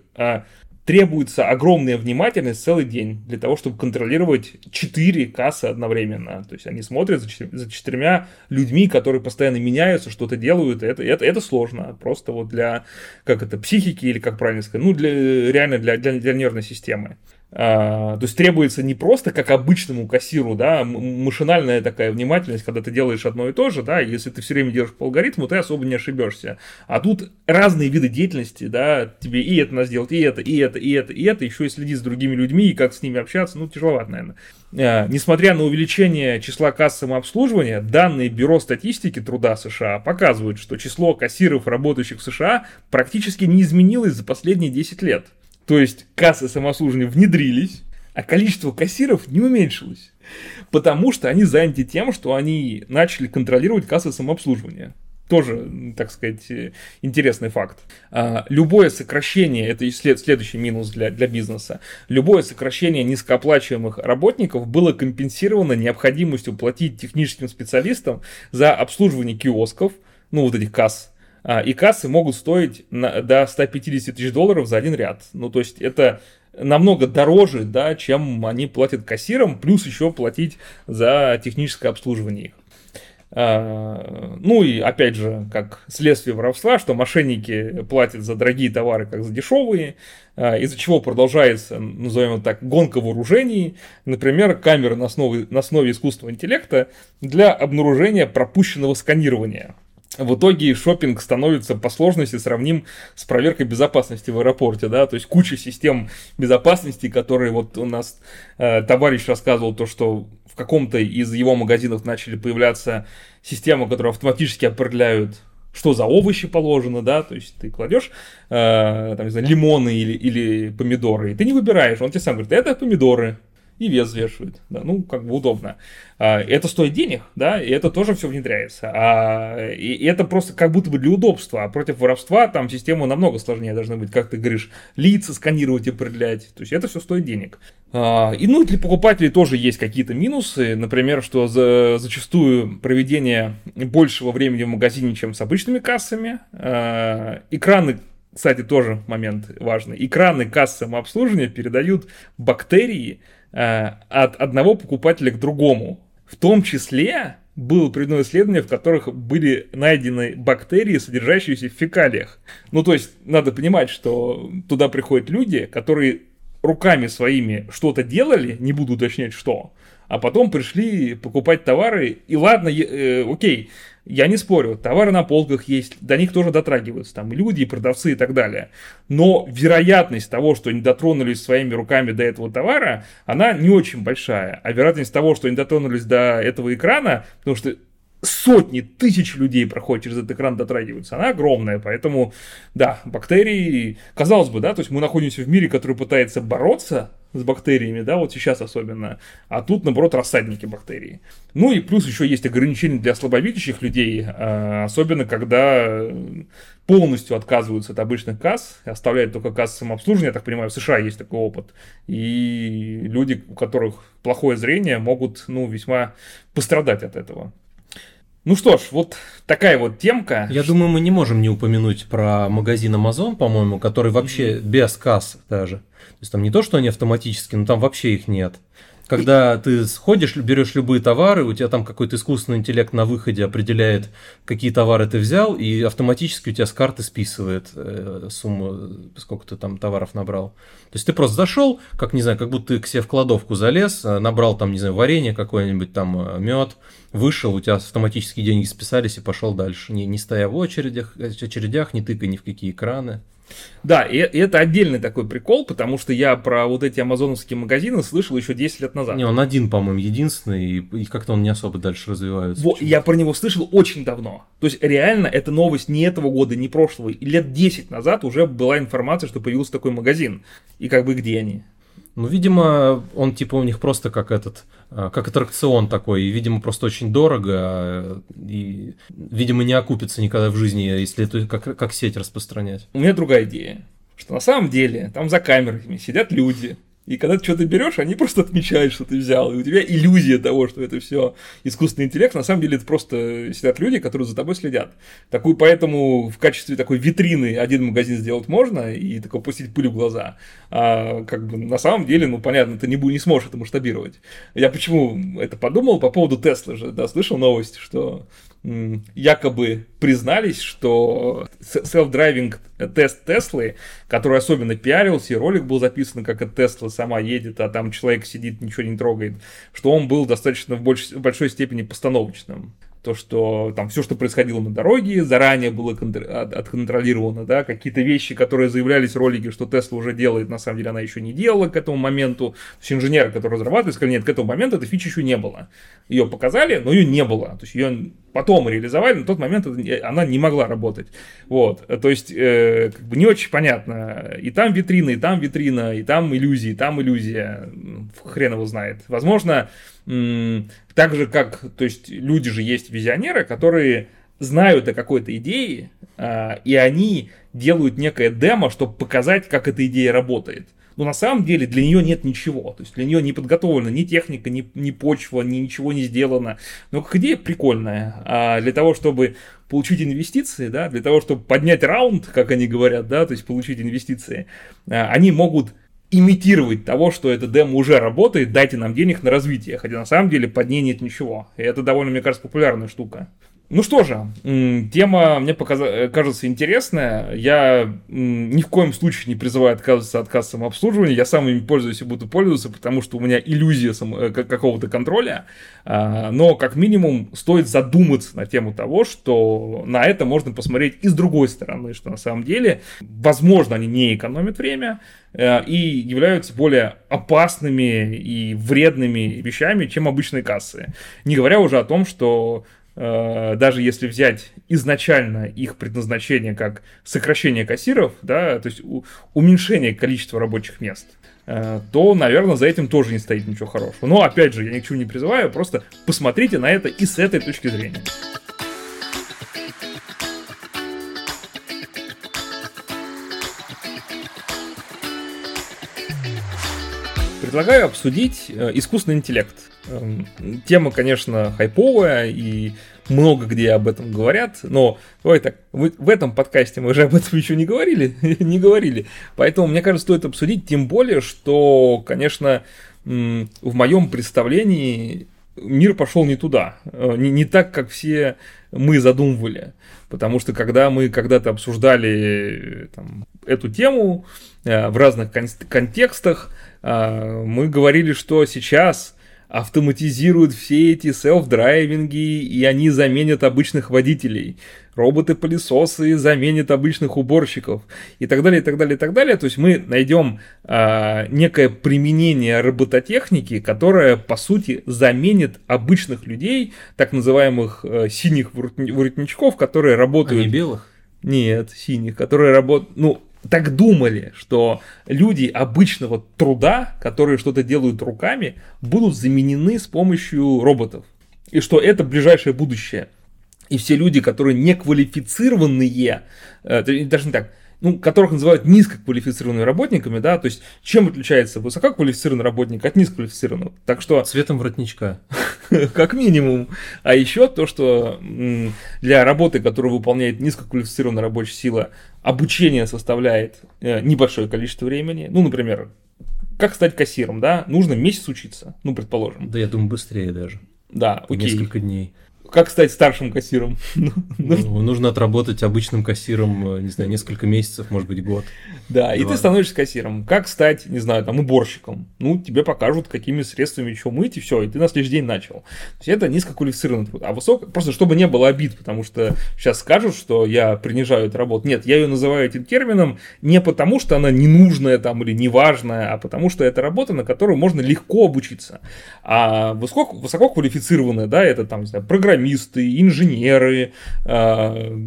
требуется огромная внимательность целый день для того, чтобы контролировать четыре кассы одновременно. То есть они смотрят за, четыр- за четырьмя людьми, которые постоянно меняются, что-то делают. Это, это, это сложно. Просто вот для, как это, психики или как правильно сказать, ну, для, реально для, для, для нервной системы. А, то есть требуется не просто как обычному кассиру, да, машинальная такая внимательность, когда ты делаешь одно и то же, да, если ты все время делаешь по алгоритму, ты особо не ошибешься. А тут разные виды деятельности, да, тебе и это надо сделать, и это, и это, и это, и это, еще и следить за другими людьми, и как с ними общаться, ну, тяжеловато, наверное. А, несмотря на увеличение числа касс самообслуживания, данные Бюро статистики труда США показывают, что число кассиров, работающих в США, практически не изменилось за последние 10 лет. То есть кассы самообслуживания внедрились, а количество кассиров не уменьшилось. Потому что они заняты тем, что они начали контролировать кассы самообслуживания. Тоже, так сказать, интересный факт. А, любое сокращение, это следующий минус для, для бизнеса, любое сокращение низкооплачиваемых работников было компенсировано необходимостью платить техническим специалистам за обслуживание киосков, ну вот этих касс, и кассы могут стоить до 150 тысяч долларов за один ряд. Ну, то есть это намного дороже, да, чем они платят кассирам, плюс еще платить за техническое обслуживание их. А, ну и опять же, как следствие воровства, что мошенники платят за дорогие товары, как за дешевые, а, из-за чего продолжается, назовем это так, гонка вооружений, например, камеры на основе, на основе искусственного интеллекта для обнаружения пропущенного сканирования. В итоге шопинг становится по сложности сравним с проверкой безопасности в аэропорте, да, то есть куча систем безопасности, которые вот у нас э, товарищ рассказывал то, что в каком-то из его магазинов начали появляться системы, которые автоматически определяют что за овощи положено, да, то есть ты кладешь, э, там, не знаю, лимоны или, или помидоры, и ты не выбираешь, он тебе сам говорит, это помидоры, и вес взвешивает. Да, ну, как бы удобно. А, это стоит денег, да, и это тоже все внедряется. А, и это просто как будто бы для удобства. А против воровства там система намного сложнее должна быть, как ты говоришь, лица сканировать и определять. То есть это все стоит денег. А, и ну, для покупателей тоже есть какие-то минусы. Например, что за, зачастую проведение большего времени в магазине, чем с обычными кассами. А, экраны кстати, тоже момент важный. Экраны касс самообслуживания передают бактерии, от одного покупателя к другому. В том числе было проведено исследование, в которых были найдены бактерии, содержащиеся в фекалиях. Ну, то есть, надо понимать, что туда приходят люди, которые руками своими что-то делали, не буду уточнять что, а потом пришли покупать товары, и ладно, э, окей, я не спорю, товары на полках есть, до них тоже дотрагиваются, там люди, и продавцы и так далее. Но вероятность того, что они дотронулись своими руками до этого товара, она не очень большая. А вероятность того, что они дотронулись до этого экрана, потому что сотни тысяч людей проходят через этот экран, дотрагиваются, она огромная, поэтому, да, бактерии, казалось бы, да, то есть мы находимся в мире, который пытается бороться с бактериями, да, вот сейчас особенно, а тут, наоборот, рассадники бактерий. Ну и плюс еще есть ограничения для слабовидящих людей, а, особенно когда полностью отказываются от обычных касс, оставляют только кассы самообслуживания, я так понимаю, в США есть такой опыт, и люди, у которых плохое зрение, могут, ну, весьма пострадать от этого. Ну что ж, вот такая вот темка. Я думаю, мы не можем не упомянуть про магазин Amazon, по-моему, который вообще без касс даже. То есть там не то, что они автоматически, но там вообще их нет. Когда ты сходишь, берешь любые товары, у тебя там какой-то искусственный интеллект на выходе определяет, какие товары ты взял, и автоматически у тебя с карты списывает э, сумму, сколько ты там товаров набрал. То есть ты просто зашел, как не знаю, как будто ты к себе в кладовку залез, э, набрал там, не знаю, варенье какое-нибудь, там э, мед, вышел, у тебя автоматически деньги списались и пошел дальше, не, не стоя в очередях, очередях, не тыкая ни в какие экраны. Да, и, и это отдельный такой прикол, потому что я про вот эти амазоновские магазины слышал еще 10 лет назад. Не, он один, по-моему, единственный, и, и как-то он не особо дальше развивается. Во, я про него слышал очень давно. То есть реально эта новость не этого года, не прошлого. И лет 10 назад уже была информация, что появился такой магазин. И как бы где они? Ну, видимо, он типа у них просто как этот, а, как аттракцион такой, и, видимо, просто очень дорого, а, и, видимо, не окупится никогда в жизни, если это как, как сеть распространять. У меня другая идея, что на самом деле там за камерами сидят люди, и когда ты что-то берешь, они просто отмечают, что ты взял. И у тебя иллюзия того, что это все искусственный интеллект. На самом деле это просто сидят люди, которые за тобой следят. Такую, поэтому в качестве такой витрины один магазин сделать можно и такой пустить пыль в глаза. А как бы на самом деле, ну понятно, ты не, не сможешь это масштабировать. Я почему это подумал по поводу Теслы же, да, слышал новость, что якобы признались, что self-driving тест Теслы, который особенно пиарился, и ролик был записан, как эта Тесла сама едет, а там человек сидит, ничего не трогает, что он был достаточно в, больш... в большой степени постановочным то, что там все, что происходило на дороге, заранее было отконтролировано, да, какие-то вещи, которые заявлялись в ролике, что Тесла уже делает, на самом деле она еще не делала к этому моменту. То есть инженеры, которые разрабатывали, сказали, нет, к этому моменту этой фичи еще не было. Ее показали, но ее не было. То есть ее потом реализовали, на тот момент она не могла работать. Вот, то есть, э, как бы не очень понятно. И там витрина, и там витрина, и там иллюзии, и там иллюзия. Хрен его знает. Возможно, так же, как, то есть, люди же есть визионеры, которые знают о какой-то идее, а, и они делают некое демо, чтобы показать, как эта идея работает. Но на самом деле для нее нет ничего. То есть для нее не подготовлена ни техника, ни, ни почва, ни ничего не сделано. Но как идея прикольная. А для того, чтобы получить инвестиции, да, для того, чтобы поднять раунд, как они говорят, да, то есть получить инвестиции, а, они могут имитировать того, что эта демо уже работает, дайте нам денег на развитие, хотя на самом деле под ней нет ничего. И это довольно, мне кажется, популярная штука. Ну что же, тема мне показ... кажется интересная. Я ни в коем случае не призываю отказываться от касс самообслуживания. Я сам ими пользуюсь и буду пользоваться, потому что у меня иллюзия сам... Э, какого-то контроля. А, но как минимум стоит задуматься на тему того, что на это можно посмотреть и с другой стороны, что на самом деле, возможно, они не экономят время, э, и являются более опасными и вредными вещами, чем обычные кассы. Не говоря уже о том, что Э, даже если взять изначально их предназначение как сокращение кассиров, да, то есть уменьшение количества рабочих мест, э, то, наверное, за этим тоже не стоит ничего хорошего. Но, опять же, я ни к чему не призываю, просто посмотрите на это и с этой точки зрения. Предлагаю обсудить э, искусственный интеллект. Эм, тема, конечно, хайповая, и много где об этом говорят, но давай так, в этом подкасте мы же об этом еще не говорили, (laughs) не говорили, поэтому, мне кажется, стоит обсудить, тем более, что, конечно, в моем представлении мир пошел не туда, э, не, не так, как все мы задумывали. Потому что когда мы когда-то обсуждали там, эту тему э, в разных кон- контекстах, э, мы говорили, что сейчас автоматизируют все эти селф-драйвинги, и они заменят обычных водителей. Роботы-пылесосы заменят обычных уборщиков. И так далее, и так далее, и так далее. То есть мы найдем а, некое применение робототехники, которое, по сути, заменит обычных людей, так называемых а, синих воротничков, которые работают... А не белых? Нет, синих, которые работают... Ну, так думали, что люди обычного труда, которые что-то делают руками, будут заменены с помощью роботов. И что это ближайшее будущее. И все люди, которые не квалифицированные, э, даже не так, ну, которых называют низкоквалифицированными работниками, да, то есть чем отличается высококвалифицированный работник от низкоквалифицированного? Так что... Цветом воротничка. (laughs) как минимум. А еще то, что для работы, которую выполняет низкоквалифицированная рабочая сила, обучение составляет э, небольшое количество времени. Ну, например, как стать кассиром, да? Нужно месяц учиться, ну, предположим. Да, я думаю, быстрее даже. Да, окей. Несколько дней как стать старшим кассиром? (laughs) Ну, ну, нужно отработать обычным кассиром, э, не знаю, несколько месяцев, может быть, год. Да, и ты становишься кассиром. Как стать, не знаю, там, уборщиком? Ну, тебе покажут, какими средствами что мыть, и все, и ты на следующий день начал. То есть это низкоквалифицированный труд. А высоко, просто чтобы не было обид, потому что сейчас скажут, что я принижаю эту работу. Нет, я ее называю этим термином не потому, что она ненужная там или неважная, а потому что это работа, на которую можно легко обучиться. А высоко, высококвалифицированная, да, это там, не знаю, программисты, инженеры, э,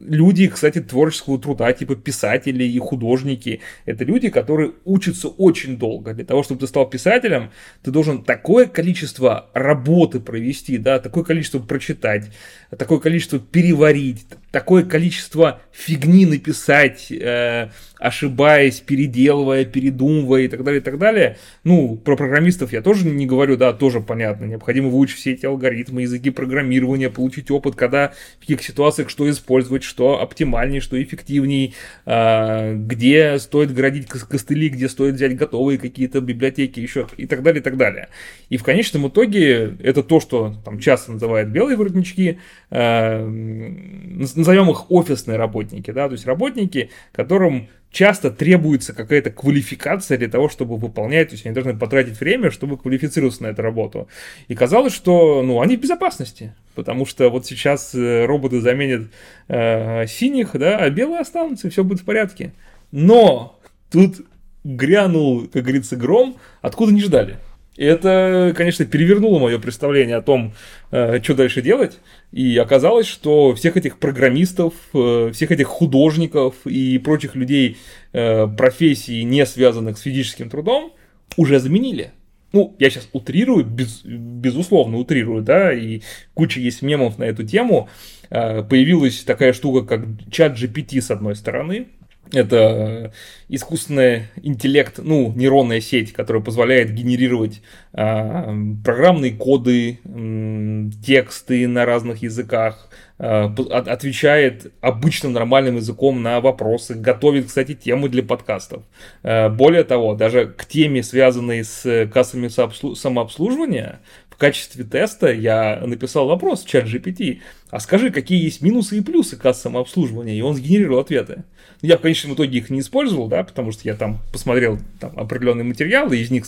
люди, кстати, творческого труда, типа писатели и художники, художники, это люди, которые учатся очень долго. Для того, чтобы ты стал писателем, ты должен такое количество работы провести, да, такое количество прочитать, такое количество переварить, такое количество фигни написать, э, ошибаясь, переделывая, передумывая и так далее, и так далее. Ну, про программистов я тоже не говорю, да, тоже понятно. Необходимо выучить все эти алгоритмы, языки программирования, получить опыт, когда, в каких ситуациях что использовать, что оптимальнее, что эффективнее, э, где стоит градить костыли, где стоит взять готовые какие-то библиотеки, еще и так далее, и так далее. И в конечном итоге это то, что там часто называют белые воротнички, э, назовем их офисные работники, да, то есть работники, которым часто требуется какая-то квалификация для того, чтобы выполнять, то есть они должны потратить время, чтобы квалифицироваться на эту работу. И казалось, что ну, они в безопасности, потому что вот сейчас э, роботы заменят э, синих, да, а белые останутся, и все будет в порядке. Но тут грянул, как говорится, гром, откуда не ждали. И это, конечно, перевернуло мое представление о том, э, что дальше делать. И оказалось, что всех этих программистов, э, всех этих художников и прочих людей э, профессий, не связанных с физическим трудом, уже заменили. Ну, я сейчас утрирую, без, безусловно утрирую, да, и куча есть мемов на эту тему. Появилась такая штука, как чат GPT с одной стороны, это искусственный интеллект, ну, нейронная сеть, которая позволяет генерировать э, программные коды, э, тексты на разных языках, э, отвечает обычным нормальным языком на вопросы, готовит, кстати, темы для подкастов. Э, более того, даже к теме, связанной с кассами самообслуживания, качестве теста я написал вопрос в чат GPT, а скажи, какие есть минусы и плюсы касс самообслуживания, и он сгенерировал ответы. Я в конечном итоге их не использовал, да, потому что я там посмотрел там, определенные материалы, из них,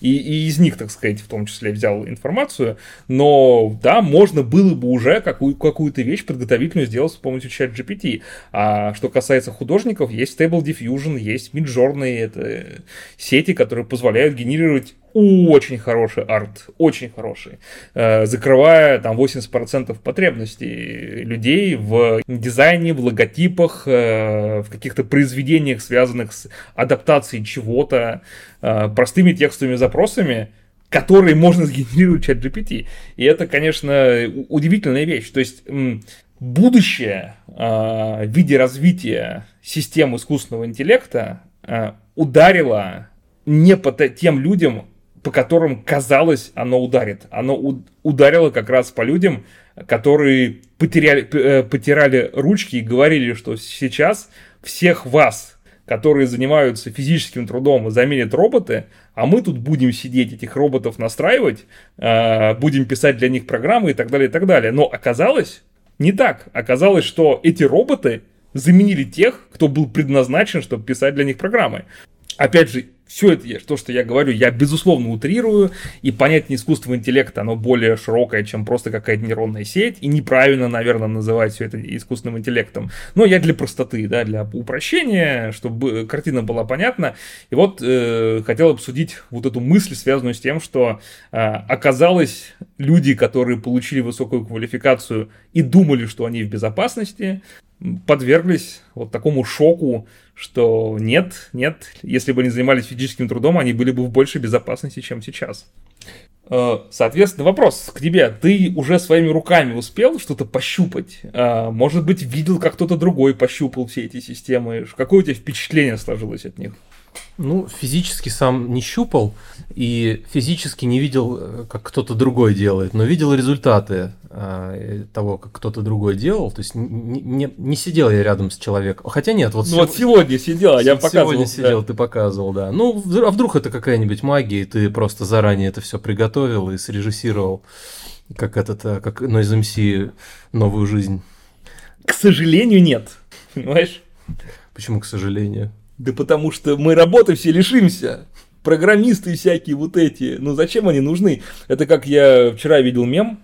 и, и из них, так сказать, в том числе взял информацию, но, да, можно было бы уже какую, какую-то вещь подготовительную сделать с помощью чат GPT. А что касается художников, есть Stable Diffusion, есть Midjourney, это сети, которые позволяют генерировать очень хороший арт, очень хороший, э, закрывая там 80% потребностей людей в дизайне, в логотипах, э, в каких-то произведениях, связанных с адаптацией чего-то, э, простыми текстовыми запросами, которые можно сгенерировать чат GPT. И это, конечно, удивительная вещь. То есть будущее в виде развития систем искусственного интеллекта ударило не по тем людям, по которым, казалось, оно ударит. Оно ударило как раз по людям, которые потеряли, э, потирали ручки и говорили, что сейчас всех вас, которые занимаются физическим трудом, заменят роботы, а мы тут будем сидеть, этих роботов настраивать, э, будем писать для них программы и так далее, и так далее. Но оказалось не так. Оказалось, что эти роботы заменили тех, кто был предназначен, чтобы писать для них программы. Опять же, все это, то, что я говорю, я безусловно утрирую, и понятие искусственного интеллекта, оно более широкое, чем просто какая-то нейронная сеть, и неправильно, наверное, называть все это искусственным интеллектом. Но я для простоты, да, для упрощения, чтобы картина была понятна. И вот э, хотел обсудить вот эту мысль, связанную с тем, что э, оказалось, люди, которые получили высокую квалификацию и думали, что они в безопасности, подверглись вот такому шоку, что нет, нет, если бы они занимались физическим трудом, они были бы в большей безопасности, чем сейчас. Э, соответственно, вопрос к тебе. Ты уже своими руками успел что-то пощупать? Э, может быть, видел, как кто-то другой пощупал все эти системы? Какое у тебя впечатление сложилось от них? Ну, физически сам не щупал и физически не видел, э, как кто-то другой делает, но видел результаты э, того, как кто-то другой делал. То есть не, не, не сидел я рядом с человеком. Хотя нет, вот, ну, сего... вот сегодня сидел, а я показывал. Сегодня сидел, да. ты показывал, да. Ну, а вдруг это какая-нибудь магия, и ты просто заранее это все приготовил и срежиссировал, как этот, э, как Noise MC новую жизнь. К сожалению, нет. Понимаешь? Почему, к сожалению? Да потому что мы работы все лишимся. Программисты всякие вот эти. Ну зачем они нужны? Это как я вчера видел мем,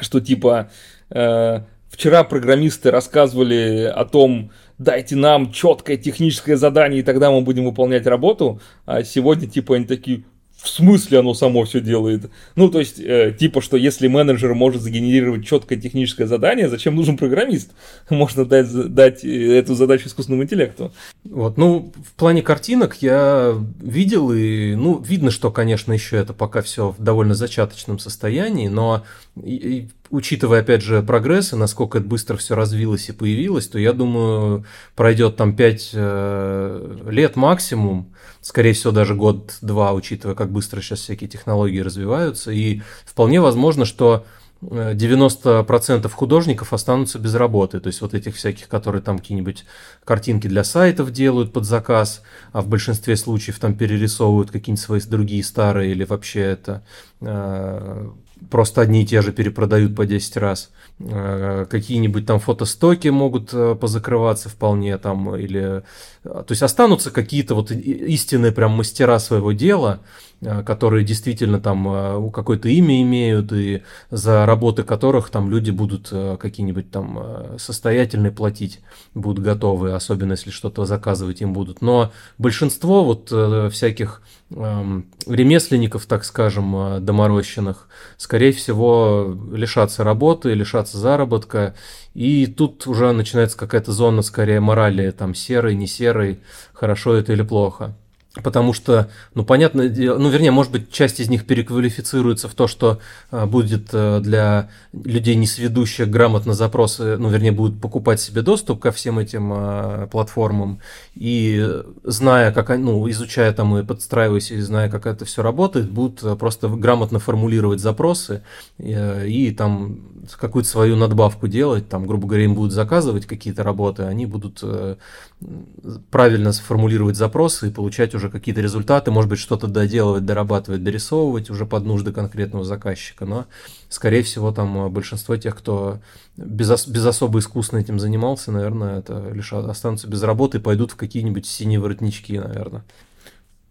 что типа э, вчера программисты рассказывали о том, дайте нам четкое техническое задание, и тогда мы будем выполнять работу. А сегодня типа они такие, в смысле оно само все делает? Ну, то есть, э, типа, что если менеджер может сгенерировать четкое техническое задание, зачем нужен программист? (laughs) Можно дать, дать э, эту задачу искусственному интеллекту. Вот, ну, в плане картинок я видел, и, ну, видно, что, конечно, еще это пока все в довольно зачаточном состоянии, но и, и, учитывая, опять же, прогресс и насколько это быстро все развилось и появилось, то я думаю, пройдет там 5 э, лет максимум, скорее всего, даже год-два, учитывая, как быстро сейчас всякие технологии развиваются. И вполне возможно, что 90% э, художников останутся без работы. То есть вот этих всяких, которые там какие-нибудь картинки для сайтов делают под заказ, а в большинстве случаев там перерисовывают какие-нибудь свои другие старые или вообще это э, просто одни и те же перепродают по 10 раз. Э, какие-нибудь там фотостоки могут э, позакрываться вполне там или... То есть останутся какие-то вот истинные прям мастера своего дела, Э, которые действительно там э, какое-то имя имеют, и за работы которых там люди будут э, какие-нибудь там состоятельные платить, будут готовы, особенно если что-то заказывать им будут. Но большинство вот всяких эм, ремесленников, так скажем, доморощенных, скорее всего, лишатся работы, лишатся заработка, и тут уже начинается какая-то зона скорее морали, там серый, не серый, хорошо это или плохо. Потому что, ну, понятно, ну, вернее, может быть, часть из них переквалифицируется в то, что а, будет а, для людей, не сведущих грамотно запросы, ну, вернее, будут покупать себе доступ ко всем этим а, платформам, и зная, как они, ну, изучая там и подстраиваясь, и зная, как это все работает, будут просто грамотно формулировать запросы и, и там какую-то свою надбавку делать, там, грубо говоря, им будут заказывать какие-то работы, они будут э, правильно сформулировать запросы и получать уже какие-то результаты, может быть, что-то доделывать, дорабатывать, дорисовывать уже под нужды конкретного заказчика, но, скорее всего, там большинство тех, кто без, без особо искусно этим занимался, наверное, это лишь останутся без работы и пойдут в какие-нибудь синие воротнички, наверное.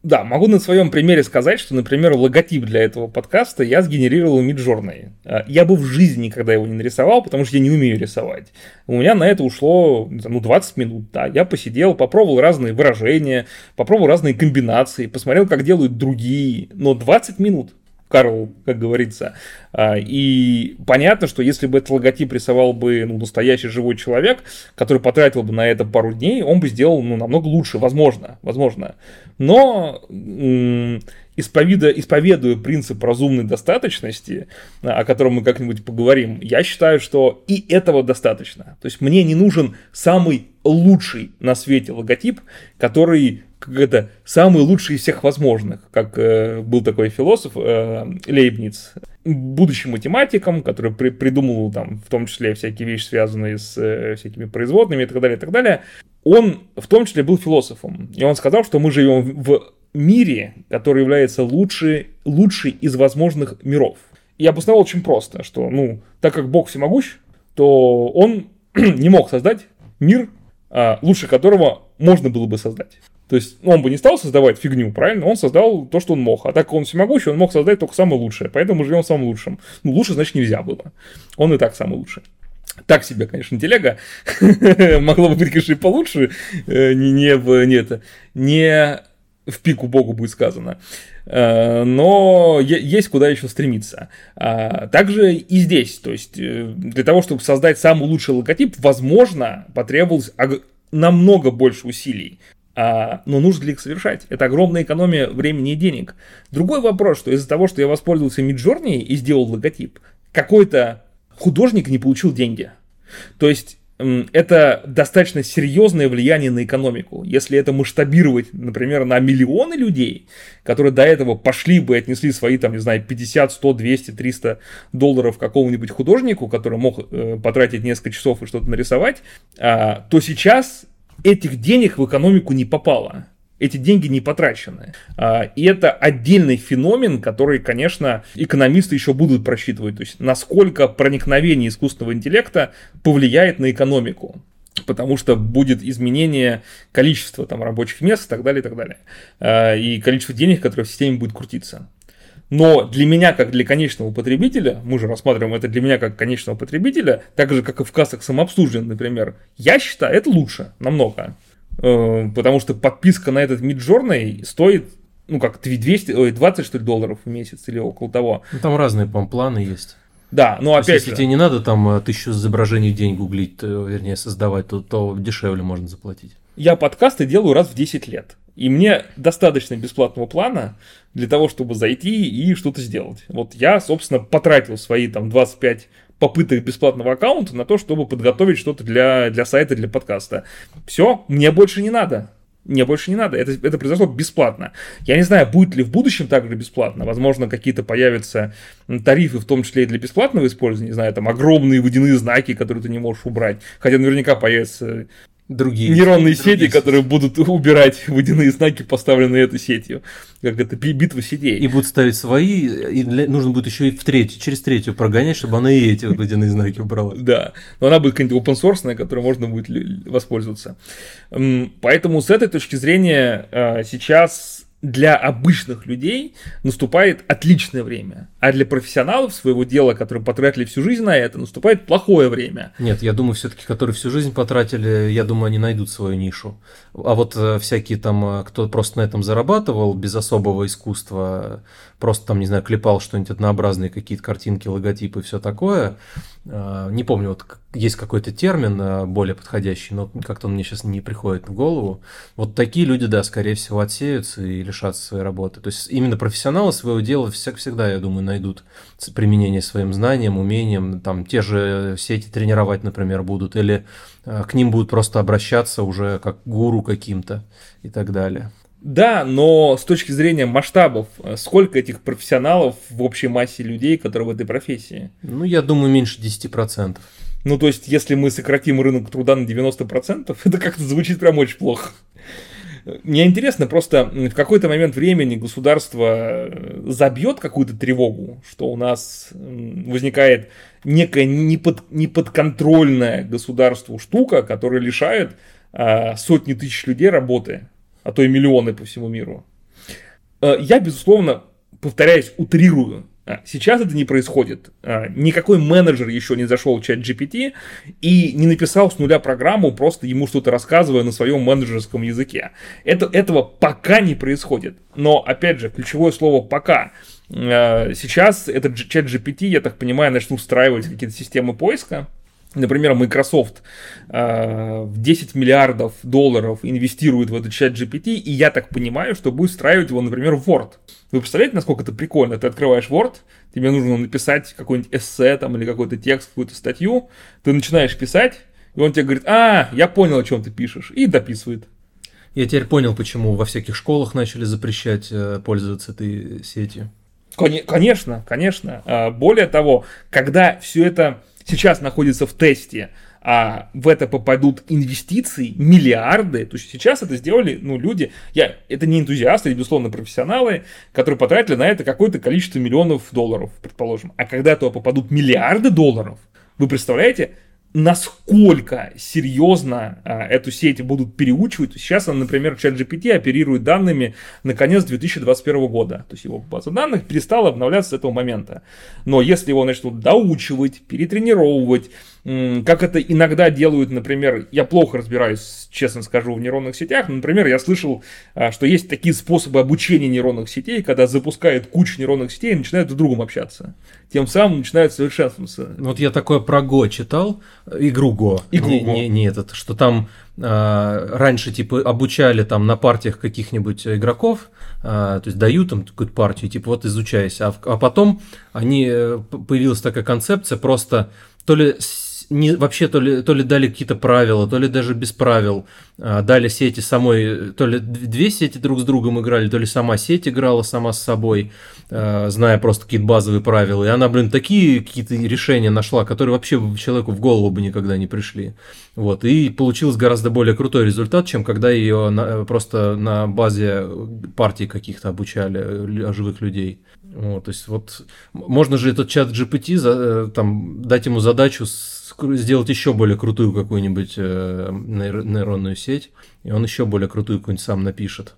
Да, могу на своем примере сказать, что, например, логотип для этого подкаста я сгенерировал в Midjourney. А, я бы в жизни никогда его не нарисовал, потому что я не умею рисовать. У меня на это ушло ну, 20 минут. Да. Я посидел, попробовал разные выражения, попробовал разные комбинации, посмотрел, как делают другие. Но 20 минут. Карл, как говорится. А, и понятно, что если бы этот логотип рисовал бы ну, настоящий живой человек, который потратил бы на это пару дней, он бы сделал ну, намного лучше, возможно, возможно. Но исповедуя, исповедуя принцип разумной достаточности, о котором мы как-нибудь поговорим, я считаю, что и этого достаточно. То есть мне не нужен самый лучший на свете логотип, который как это, самый лучший из всех возможных, как э, был такой философ э, Лейбниц, будучи математиком, который при, придумал там в том числе всякие вещи, связанные с э, всякими производными и так далее, и так далее, он в том числе был философом. И он сказал, что мы живем в мире, который является лучший, лучший из возможных миров. И обосновал очень просто, что, ну, так как Бог всемогущ, то он (clears throat) не мог создать мир, лучше которого можно было бы создать. То есть он бы не стал создавать фигню, правильно? Он создал то, что он мог. А так как он всемогущий, он мог создать только самое лучшее. Поэтому мы живем в самом лучшем. Ну, лучше, значит, нельзя было. Он и так самый лучший. Так себе, конечно, телега. (laughs) Могло бы быть, конечно, и получше. Э, не, не, не, это, не в пику богу будет сказано. Э, но есть куда еще стремиться. А, также и здесь. То есть э, для того, чтобы создать самый лучший логотип, возможно, потребовалось намного больше усилий. А, но нужно ли их совершать? Это огромная экономия времени и денег. Другой вопрос, что из-за того, что я воспользовался Midjourney и сделал логотип, какой-то художник не получил деньги. То есть это достаточно серьезное влияние на экономику. Если это масштабировать, например, на миллионы людей, которые до этого пошли бы и отнесли свои, там, не знаю, 50, 100, 200, 300 долларов какому-нибудь художнику, который мог э, потратить несколько часов и что-то нарисовать, э, то сейчас этих денег в экономику не попало. Эти деньги не потрачены. А, и это отдельный феномен, который, конечно, экономисты еще будут просчитывать. То есть, насколько проникновение искусственного интеллекта повлияет на экономику потому что будет изменение количества там рабочих мест и так далее, и так далее. А, и количество денег, которое в системе будет крутиться. Но для меня, как для конечного потребителя, мы же рассматриваем это для меня как конечного потребителя, так же, как и в кассах самообслуживания, например, я считаю, это лучше намного. Э, потому что подписка на этот Midjourney стоит, ну как, 200, ой, 20, что ли, долларов в месяц или около того. Ну, там разные, по планы есть. Да, но опять есть, же... Если тебе не надо там э, тысячу изображений в день гуглить, то, вернее, создавать, то, то дешевле можно заплатить. Я подкасты делаю раз в 10 лет. И мне достаточно бесплатного плана для того, чтобы зайти и что-то сделать. Вот я, собственно, потратил свои там 25 попыток бесплатного аккаунта на то, чтобы подготовить что-то для, для сайта, для подкаста. Все, мне больше не надо. Мне больше не надо. Это, это произошло бесплатно. Я не знаю, будет ли в будущем также бесплатно. Возможно, какие-то появятся тарифы, в том числе и для бесплатного использования. Не знаю, там огромные водяные знаки, которые ты не можешь убрать. Хотя наверняка появятся другие нейронные другие сети, которые будут убирать водяные знаки, поставленные этой сетью. Как это битва сетей. И будут ставить свои, и нужно будет еще и в третью, через третью прогонять, чтобы она и эти водяные знаки убрала. Да, но она будет какая-нибудь open source, которой можно будет воспользоваться. Поэтому с этой точки зрения а, сейчас для обычных людей наступает отличное время, а для профессионалов своего дела, которые потратили всю жизнь на это, наступает плохое время. Нет, я думаю, все-таки, которые всю жизнь потратили, я думаю, они найдут свою нишу. А вот э, всякие там, э, кто просто на этом зарабатывал без особого искусства, просто там, не знаю, клепал что-нибудь однообразные какие-то картинки, логотипы и все такое. Э, не помню, вот есть какой-то термин более подходящий, но как-то он мне сейчас не приходит в голову. Вот такие люди, да, скорее всего, отсеются и лишатся своей работы. То есть именно профессионалы своего дела всегда, я думаю, найдут применение своим знаниям, умениям. Там те же сети тренировать, например, будут, или к ним будут просто обращаться уже как гуру каким-то и так далее. Да, но с точки зрения масштабов, э, сколько этих профессионалов в общей массе людей, которые в этой профессии? Ну, я думаю, меньше 10%. Ну, то есть, если мы сократим рынок труда на 90%, (laughs) это как-то звучит прям очень плохо. Мне интересно, просто в какой-то момент времени государство э, забьет какую-то тревогу, что у нас возникает некая непод, неподконтрольная государству штука, которая лишает а, сотни тысяч людей работы, а то и миллионы по всему миру. А, я, безусловно, повторяюсь, утрирую а, Сейчас это не происходит. А, никакой менеджер еще не зашел в чат GPT и не написал с нуля программу, просто ему что-то рассказывая на своем менеджерском языке. Это, этого пока не происходит. Но, опять же, ключевое слово «пока». А, сейчас этот чат GPT, я так понимаю, начнут устраивать какие-то системы поиска, Например, Microsoft э, в 10 миллиардов долларов инвестирует в этот чат GPT, и я так понимаю, что будет встраивать его, например, в Word. Вы представляете, насколько это прикольно? Ты открываешь Word, тебе нужно написать какой-нибудь эссе там, или какой-то текст, какую-то статью, ты начинаешь писать, и он тебе говорит, а, я понял, о чем ты пишешь, и дописывает. Я теперь понял, почему во всяких школах начали запрещать э, пользоваться этой сетью. Конечно, конечно. А, более того, когда все это сейчас находится в тесте, а в это попадут инвестиции, миллиарды. То есть сейчас это сделали, ну, люди, я, это не энтузиасты, это, безусловно, профессионалы, которые потратили на это какое-то количество миллионов долларов, предположим. А когда туда попадут миллиарды долларов, вы представляете, насколько серьезно а, эту сеть будут переучивать. Сейчас, например, ChatGPT оперирует данными на конец 2021 года. То есть его база данных перестала обновляться с этого момента. Но если его начнут доучивать, перетренировывать, как это иногда делают, например, я плохо разбираюсь, честно скажу, в нейронных сетях, но, например, я слышал, а, что есть такие способы обучения нейронных сетей, когда запускают кучу нейронных сетей и начинают друг с другом общаться. Тем самым начинают совершенствоваться. Вот я такое про Го читал, игру Го. Игру не, Go. Не, не этот, что там э, раньше типа обучали там на партиях каких-нибудь игроков, э, то есть дают им какую-то партию, типа вот изучайся, а, а потом они, э, появилась такая концепция просто то ли не, вообще то ли, то ли дали какие-то правила, то ли даже без правил а, дали сети самой, то ли две сети друг с другом играли, то ли сама сеть играла сама с собой, а, зная просто какие-то базовые правила. И она, блин, такие какие-то решения нашла, которые вообще человеку в голову бы никогда не пришли. Вот. И получилось гораздо более крутой результат, чем когда ее на, просто на базе партий каких-то обучали живых людей. Вот, то есть вот можно же этот чат GPT за, э, там, дать ему задачу сделать еще более крутую какую-нибудь э, нейронную сеть, и он еще более крутую какую-нибудь сам напишет.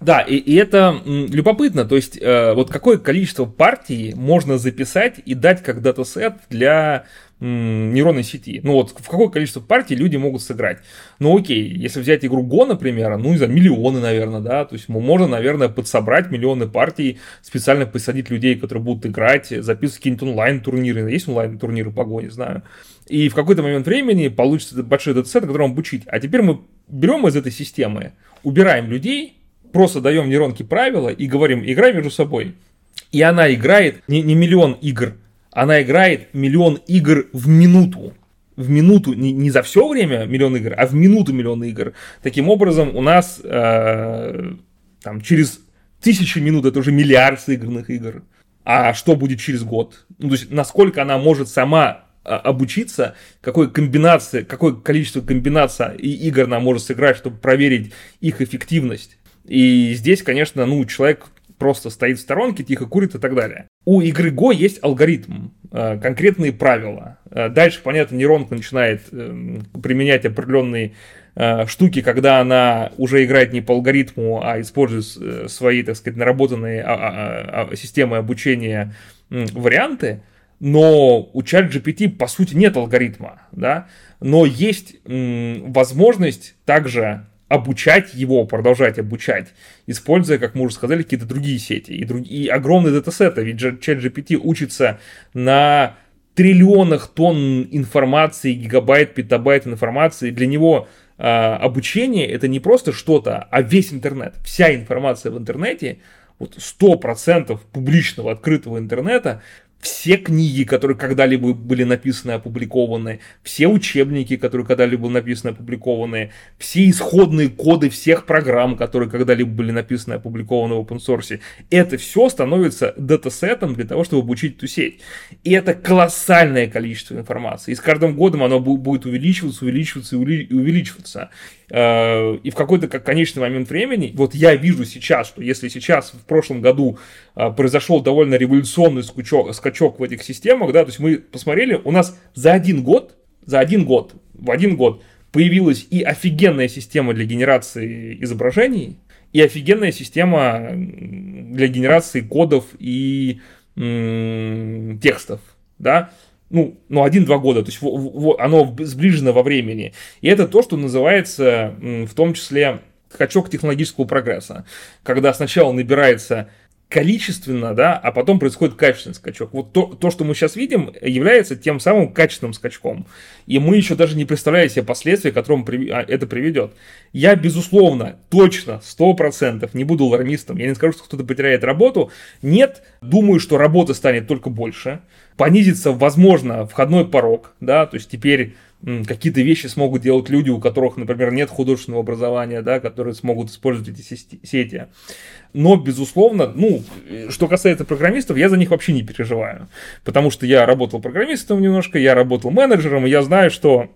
Да, и, и это любопытно, то есть э, вот какое количество партий можно записать и дать как датасет для нейронной сети. Ну вот в какое количество партий люди могут сыграть. Ну окей, если взять игру Go, например, ну за миллионы, наверное, да, то есть можно, наверное, подсобрать миллионы партий, специально посадить людей, которые будут играть, записывать какие-нибудь онлайн-турниры, есть онлайн-турниры по Go, не знаю. И в какой-то момент времени получится большой датасет, которым обучить. А теперь мы берем из этой системы, убираем людей, просто даем нейронке правила и говорим, играй между собой. И она играет не, не миллион игр, она играет миллион игр в минуту. В минуту, не, не за все время миллион игр, а в минуту миллион игр. Таким образом, у нас э, там через тысячи минут это уже миллиард сыгранных игр. А что будет через год? Ну, то есть, насколько она может сама обучиться, какой комбинации, какое количество комбинаций и игр она может сыграть, чтобы проверить их эффективность. И здесь, конечно, ну, человек просто стоит в сторонке, тихо курит и так далее. У игры Go есть алгоритм, э, конкретные правила. Э, дальше, понятно, нейронка начинает э, применять определенные штуки, когда она уже играет не по алгоритму, а использует свои, так сказать, наработанные а, а, а, системы обучения варианты, но у ChatGPT по сути нет алгоритма, да, но есть возможность также обучать его, продолжать обучать, используя, как мы уже сказали, какие-то другие сети и, друг... и огромные датасеты. Ведь ChatGPT учится на триллионах тонн информации, гигабайт, петабайт информации. Для него э, обучение это не просто что-то, а весь интернет. Вся информация в интернете, вот 100% публичного открытого интернета все книги, которые когда-либо были написаны опубликованы, все учебники, которые когда-либо были написаны опубликованы, все исходные коды всех программ, которые когда-либо были написаны опубликованы в open source, это все становится датасетом для того, чтобы обучить эту сеть. И это колоссальное количество информации. И с каждым годом оно будет увеличиваться, увеличиваться и увеличиваться. Э, и в какой-то как конечный момент времени, вот я вижу сейчас, что если сейчас в прошлом году э, произошел довольно революционный скачок, скачок в этих системах, да, то есть мы посмотрели, у нас за один год, за один год, в один год появилась и офигенная система для генерации изображений, и офигенная система для генерации кодов и м- текстов, да, ну, ну один-два года, то есть в, в, оно сближено во времени. И это то, что называется в том числе скачок технологического прогресса, когда сначала набирается количественно, да, а потом происходит качественный скачок. Вот то, то, что мы сейчас видим, является тем самым качественным скачком. И мы еще даже не представляем себе последствия, к которым а, это приведет. Я, безусловно, точно, сто процентов не буду алармистом. Я не скажу, что кто-то потеряет работу. Нет, думаю, что работы станет только больше понизится, возможно, входной порог, да, то есть теперь какие-то вещи смогут делать люди, у которых, например, нет художественного образования, да, которые смогут использовать эти сети. Но, безусловно, ну, что касается программистов, я за них вообще не переживаю. Потому что я работал программистом немножко, я работал менеджером, и я знаю, что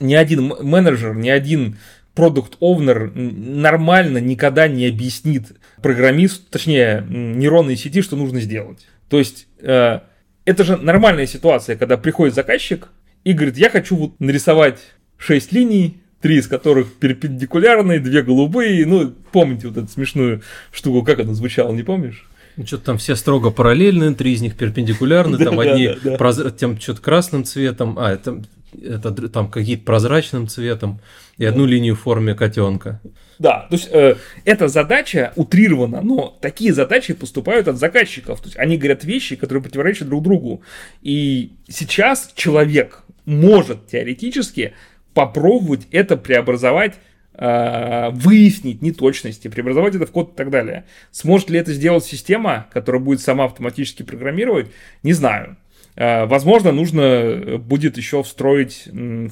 ни один менеджер, ни один продукт овнер нормально никогда не объяснит программисту, точнее, нейронной сети, что нужно сделать. То есть, э, это же нормальная ситуация, когда приходит заказчик и говорит, я хочу вот нарисовать 6 линий, три из которых перпендикулярные, две голубые. Ну, помните вот эту смешную штуку, как она звучала, не помнишь? Ну, что-то там все строго параллельные, три из них перпендикулярны, там (laughs) одни тем что-то красным цветом, а, это, это там какие-то прозрачным цветом, и одну линию в форме котенка. Да, то есть э, эта задача утрирована, но такие задачи поступают от заказчиков. То есть они говорят вещи, которые противоречат друг другу. И сейчас человек может теоретически попробовать это преобразовать э, выяснить неточности, преобразовать это в код и так далее. Сможет ли это сделать система, которая будет сама автоматически программировать, не знаю. Э, возможно, нужно э, будет еще встроить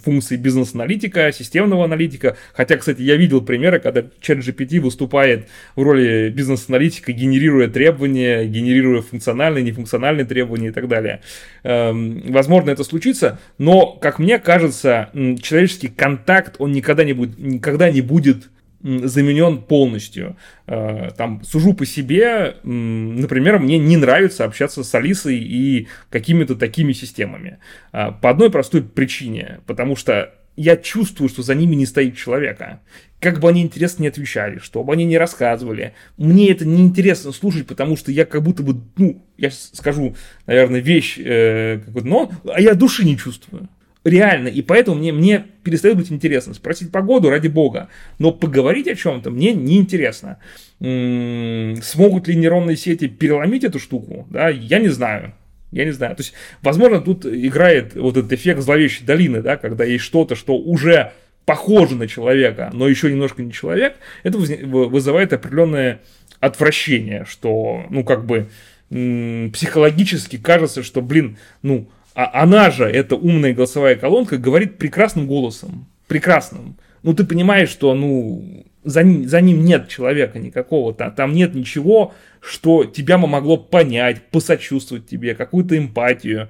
функции бизнес-аналитика, системного аналитика. Хотя, кстати, я видел примеры, когда ChatGPT выступает в роли бизнес-аналитика, генерируя требования, генерируя функциональные, нефункциональные требования и так далее. Эм, возможно, это случится, но, как мне кажется, человеческий контакт, он никогда не будет, никогда не будет заменен полностью. Э, там, сужу по себе, например, мне не нравится общаться с Алисой и какими-то такими системами. Э, по одной простой причине, потому что я чувствую, что за ними не стоит человека. Как бы они интересно не отвечали, что бы они не рассказывали. Мне это не интересно слушать, потому что я как будто бы, ну, я скажу, наверное, вещь, э, но, а я души не чувствую реально, и поэтому мне, мне перестает быть интересно. Спросить погоду ради бога, но поговорить о чем-то мне неинтересно. М-м, смогут ли нейронные сети переломить эту штуку, да, я не знаю. Я не знаю. То есть, возможно, тут играет вот этот эффект зловещей долины, да, когда есть что-то, что уже похоже на человека, но еще немножко не человек, это вызывает определенное отвращение, что, ну, как бы, психологически кажется, что, блин, ну, а она же, эта умная голосовая колонка, говорит прекрасным голосом. Прекрасным. Ну, ты понимаешь, что, ну, за, ним, за ним нет человека никакого, там, там нет ничего, что тебя могло понять, посочувствовать тебе, какую-то эмпатию.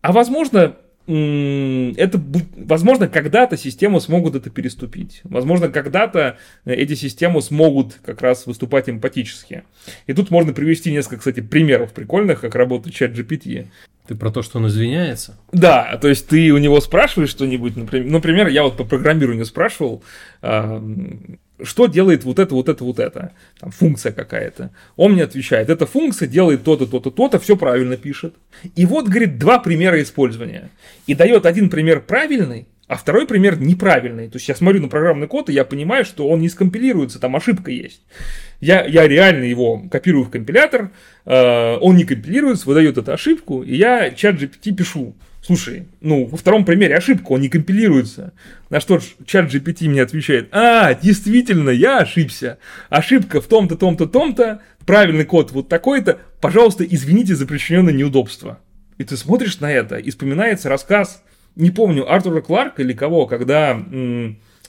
А возможно, это, возможно, когда-то системы смогут это переступить. Возможно, когда-то эти системы смогут как раз выступать эмпатически. И тут можно привести несколько, кстати, примеров прикольных, как работает чат GPT. Ты про то, что он извиняется? Да, то есть ты у него спрашиваешь что-нибудь, например, например я вот по программированию спрашивал, э, что делает вот это, вот это, вот это, там, функция какая-то. Он мне отвечает, эта функция делает то-то, то-то, то-то, все правильно пишет. И вот, говорит, два примера использования. И дает один пример правильный, а второй пример неправильный. То есть я смотрю на программный код, и я понимаю, что он не скомпилируется, там ошибка есть. Я, я реально его копирую в компилятор, э, он не компилируется, выдает эту ошибку, и я чат GPT пишу. Слушай, ну, во втором примере ошибка, он не компилируется. На что чат GPT мне отвечает, а, действительно, я ошибся. Ошибка в том-то, том-то, том-то, правильный код вот такой-то, пожалуйста, извините за причиненное неудобство. И ты смотришь на это, и вспоминается рассказ, не помню, Артура Кларка или кого, когда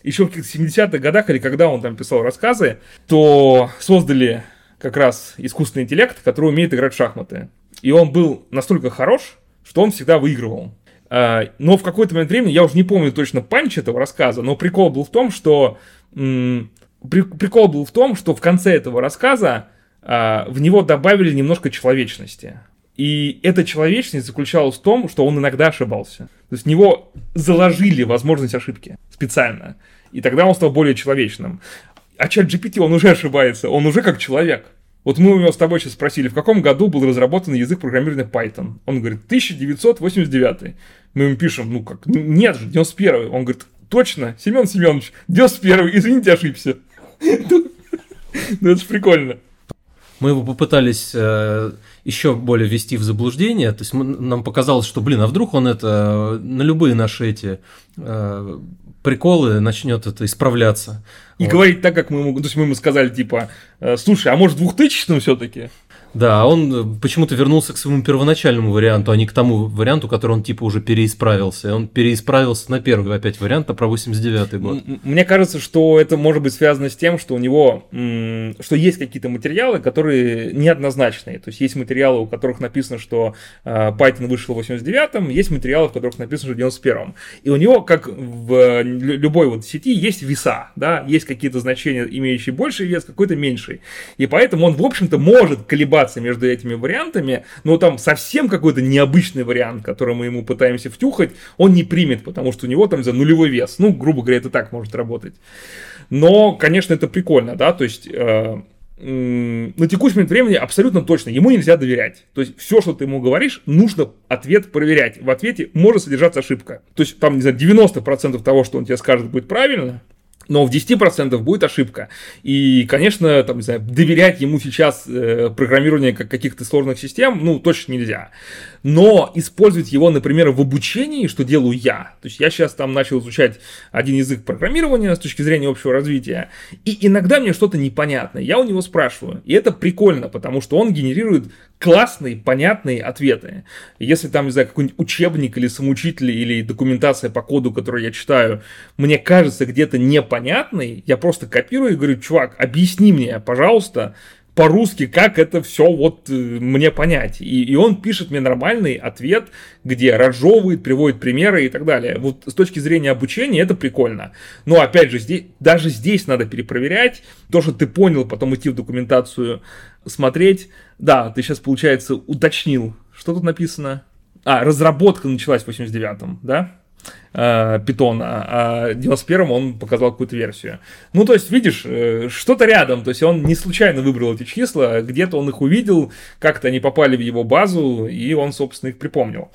еще в каких-то 70-х годах, или когда он там писал рассказы, то создали как раз искусственный интеллект, который умеет играть в шахматы. И он был настолько хорош, что он всегда выигрывал. А, но в какой-то момент времени, я уже не помню точно панч этого рассказа, но прикол был в том, что прикол был в том, что в конце этого рассказа а, в него добавили немножко человечности. И эта человечность заключалась в том, что он иногда ошибался. То есть в него заложили возможность ошибки специально. И тогда он стал более человечным. А чат GPT, он уже ошибается, он уже как человек. Вот мы у него с тобой сейчас спросили, в каком году был разработан язык программирования Python? Он говорит, 1989. Мы ему пишем, ну как, нет же, 91 Он говорит, точно, Семен Семенович, 91 извините, ошибся. (laughs) Ну это же прикольно. Мы его попытались э, еще более ввести в заблуждение. То есть мы, нам показалось, что, блин, а вдруг он это на любые наши эти э, приколы начнет это исправляться. И вот. говорить так, как мы ему, то есть мы ему сказали, типа, «Э, слушай, а может двухтысячным все-таки? Да, он э, почему-то вернулся к своему первоначальному варианту, а не к тому варианту, который он типа уже переисправился. Он переисправился на первый опять вариант, а про 89-й год. Мне кажется, что это может быть связано с тем, что у него, что есть какие-то материалы, которые неоднозначные. То есть есть материалы, у которых написано, что э, Python вышел в 89-м, есть материалы, в которых написано, что в 91-м. И у него, как в любой вот сети, есть веса, да, есть какие-то значения, имеющие больший вес, какой-то меньший. И поэтому он, в общем-то, может колебаться колебаться между этими вариантами, но там совсем какой-то необычный вариант, который мы ему пытаемся втюхать, он не примет, потому что у него там за нулевой вес. Ну, грубо говоря, это так может работать. Но, конечно, это прикольно, да, то есть... Э, на текущий момент времени абсолютно точно ему нельзя доверять. То есть все, что ты ему говоришь, нужно ответ проверять. В ответе может содержаться ошибка. То есть там, не знаю, 90% того, что он тебе скажет, будет правильно, но в 10% будет ошибка. И, конечно, там, не знаю, доверять ему сейчас э, программирование как каких-то сложных систем, ну, точно нельзя. Но использовать его, например, в обучении, что делаю я. То есть я сейчас там начал изучать один язык программирования с точки зрения общего развития. И иногда мне что-то непонятно. Я у него спрашиваю. И это прикольно, потому что он генерирует классные, понятные ответы. Если там, не знаю, какой-нибудь учебник или самоучитель или документация по коду, которую я читаю, мне кажется где-то непонятный, я просто копирую и говорю, чувак, объясни мне, пожалуйста, по-русски, как это все вот э, мне понять. И, и он пишет мне нормальный ответ, где разжевывает, приводит примеры и так далее. Вот с точки зрения обучения это прикольно. Но опять же, здесь, даже здесь надо перепроверять. То, что ты понял, потом идти в документацию смотреть. Да, ты сейчас, получается, уточнил. Что тут написано? А, разработка началась в 89-м, да? Э, питона, а в 91-м он показал какую-то версию. Ну, то есть, видишь, э, что-то рядом, то есть он не случайно выбрал эти числа, где-то он их увидел, как-то они попали в его базу, и он, собственно, их припомнил.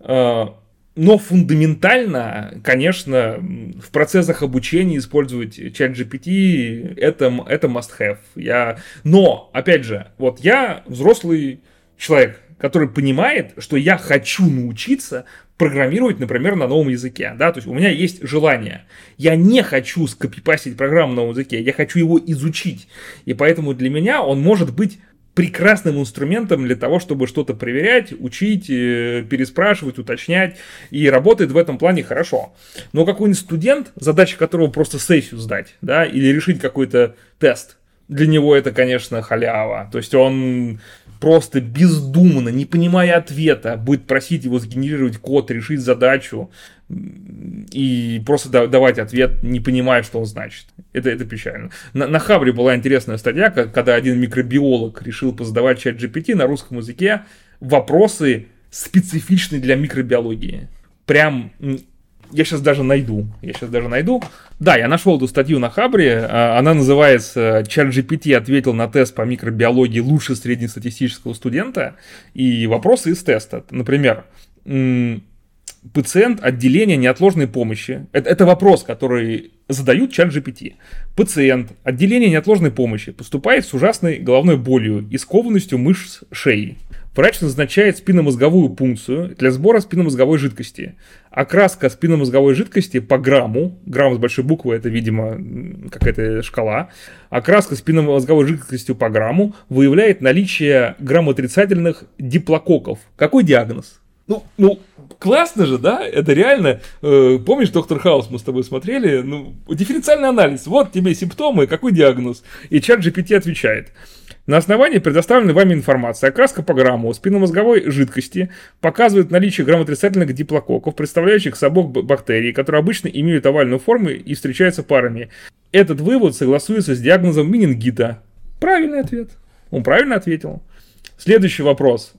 Э, но фундаментально, конечно, в процессах обучения использовать чат GPT это, это must-have. Я... Но, опять же, вот я взрослый человек, который понимает, что я хочу научиться программировать, например, на новом языке, да, то есть у меня есть желание. Я не хочу скопипастить программу на новом языке, я хочу его изучить. И поэтому для меня он может быть прекрасным инструментом для того, чтобы что-то проверять, учить, э, переспрашивать, уточнять, и работает в этом плане хорошо. Но какой-нибудь студент, задача которого просто сессию сдать, да, или решить какой-то тест, для него это, конечно, халява. То есть он просто бездумно, не понимая ответа, будет просить его сгенерировать код, решить задачу и просто давать ответ, не понимая, что он значит. Это, это печально. На, на Хабре была интересная статья, когда один микробиолог решил позадавать чат GPT на русском языке вопросы специфичные для микробиологии. Прям я сейчас даже найду. Я сейчас даже найду. Да, я нашел эту статью на Хабре. А, она называется ChatGPT ответил на тест по микробиологии лучше среднестатистического студента. И вопросы из теста. Например, пациент отделения неотложной помощи. Это, это вопрос, который задают чат GPT. Пациент отделения неотложной помощи поступает с ужасной головной болью и скованностью мышц шеи. Врач назначает спинномозговую пункцию для сбора спинномозговой жидкости. Окраска спинномозговой жидкости по грамму, грамм с большой буквы, это, видимо, какая-то шкала, окраска спинномозговой жидкостью по грамму выявляет наличие граммотрицательных диплококков. Какой диагноз? Ну, ну, классно же, да? Это реально. Э, помнишь, доктор Хаус мы с тобой смотрели? Ну, дифференциальный анализ. Вот тебе симптомы, какой диагноз. И чат GPT отвечает. На основании предоставленной вами информации окраска по грамму спинномозговой жидкости показывает наличие грамотрицательных диплококков, представляющих собой бактерии, которые обычно имеют овальную форму и встречаются парами. Этот вывод согласуется с диагнозом менингита. Правильный ответ. Он правильно ответил. Следующий вопрос.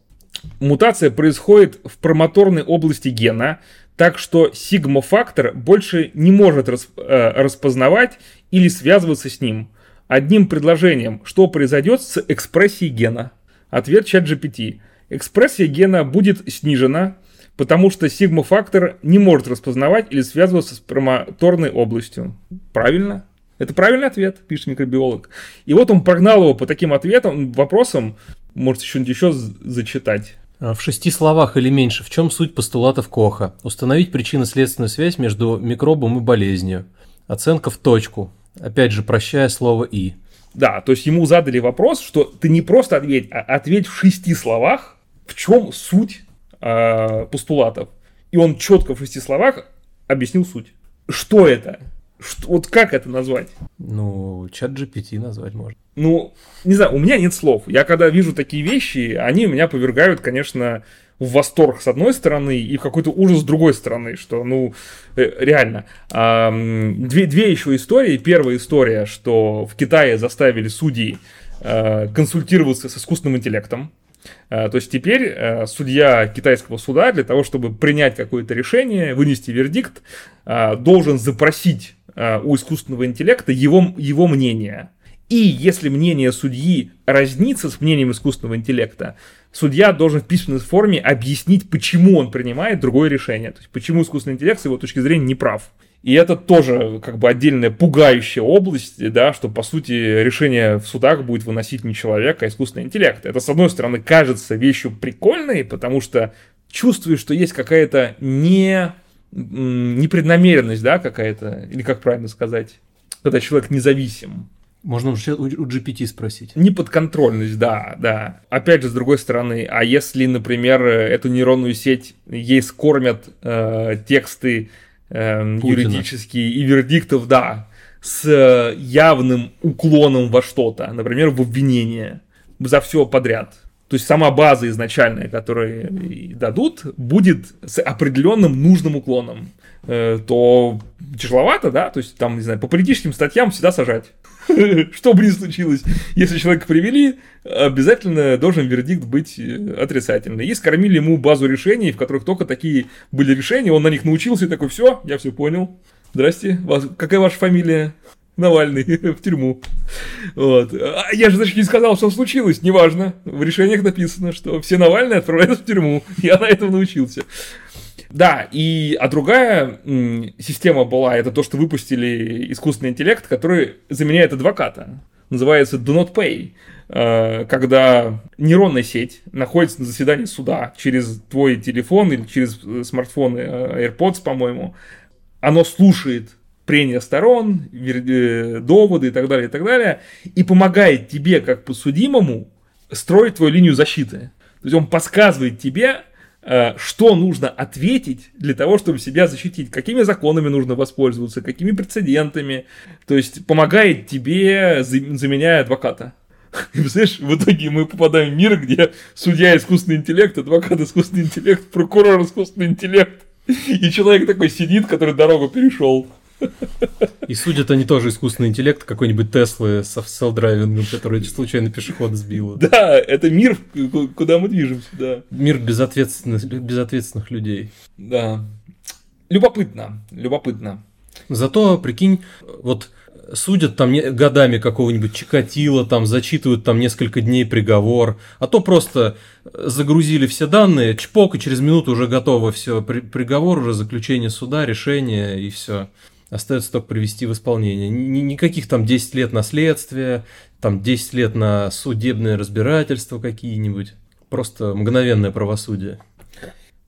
Мутация происходит в промоторной области гена, так что сигма-фактор больше не может расп э, распознавать или связываться с ним. Одним предложением, что произойдет с экспрессией гена? Ответ чат GPT. Экспрессия гена будет снижена, потому что сигма-фактор не может распознавать или связываться с промоторной областью. Правильно? Это правильный ответ, пишет микробиолог. И вот он прогнал его по таким ответам, вопросам, может что-нибудь еще зачитать. А в шести словах или меньше, в чем суть постулатов Коха? Установить причинно-следственную связь между микробом и болезнью. Оценка в точку. Опять же, прощая слово «и». Да, то есть ему задали вопрос, что ты не просто ответь, а ответь в шести словах, в чем суть э, постулатов. И он четко в шести словах объяснил суть. Что это? Что, вот как это назвать? Ну, чат GPT назвать можно. Ну, не знаю, у меня нет слов. Я когда вижу такие вещи, они меня повергают, конечно, в восторг с одной стороны и в какой-то ужас с другой стороны, что, ну, э, реально. Две, две еще истории. Первая история, что в Китае заставили судей а, консультироваться с искусственным интеллектом. А, то есть теперь судья китайского суда для того, чтобы принять какое-то решение, вынести вердикт, должен запросить Э, у искусственного интеллекта его, его мнение. И если мнение судьи разнится с мнением искусственного интеллекта, судья должен в письменной форме объяснить, почему он принимает другое решение. То есть, почему искусственный интеллект с его точки зрения не прав. И это тоже как бы отдельная пугающая область, да, что по сути решение в судах будет выносить не человек, а искусственный интеллект. Это, с одной стороны, кажется вещью прикольной, потому что чувствуешь, что есть какая-то не непреднамеренность, да, какая-то, или как правильно сказать, когда человек независим. Можно у GPT спросить. Неподконтрольность, да, да. Опять же, с другой стороны, а если, например, эту нейронную сеть, ей скормят э, тексты э, юридические и вердиктов, да, с явным уклоном во что-то, например, в обвинение за все подряд, то есть сама база изначальная, которую дадут, будет с определенным нужным уклоном. Э, то тяжеловато, да, то есть там, не знаю, по политическим статьям всегда сажать. (laughs) Что бы ни случилось, если человека привели, обязательно должен вердикт быть э, отрицательный. И скормили ему базу решений, в которых только такие были решения, он на них научился и такой, все, я все понял. Здрасте, вас, какая ваша фамилия? Навальный (laughs) в тюрьму. Вот. А я же, значит, не сказал, что случилось. Неважно. В решениях написано, что все Навальные отправляются в тюрьму. (laughs) Я на этом научился. Да, и, а другая м, система была, это то, что выпустили искусственный интеллект, который заменяет адвоката. Называется Do Not Pay. Э, когда нейронная сеть находится на заседании суда через твой телефон или через э, смартфон э, AirPods, по-моему, оно слушает прения сторон, э, доводы и так далее, и так далее, и помогает тебе, как подсудимому, строить твою линию защиты. То есть он подсказывает тебе, что нужно ответить для того, чтобы себя защитить, какими законами нужно воспользоваться, какими прецедентами. То есть помогает тебе, заменяя адвоката. И (laughs) представляешь, в итоге мы попадаем в мир, где судья искусственный интеллект, адвокат искусственный интеллект, прокурор искусственный интеллект. И человек такой сидит, который дорогу перешел. И судят они тоже искусственный интеллект какой-нибудь Теслы с селл-драйвингом, который случайно пешехода сбила. (laughs) Да, это мир, куда мы движемся, да. Мир безответственных, безответственных людей. Да. Любопытно, любопытно. Зато, прикинь, вот судят там годами какого-нибудь Чикатила, там зачитывают там несколько дней приговор, а то просто загрузили все данные, чпок, и через минуту уже готово все, при, приговор уже, заключение суда, решение и все. Остается только привести в исполнение. Никаких там 10 лет на следствие, там 10 лет на судебное разбирательство какие-нибудь. Просто мгновенное правосудие.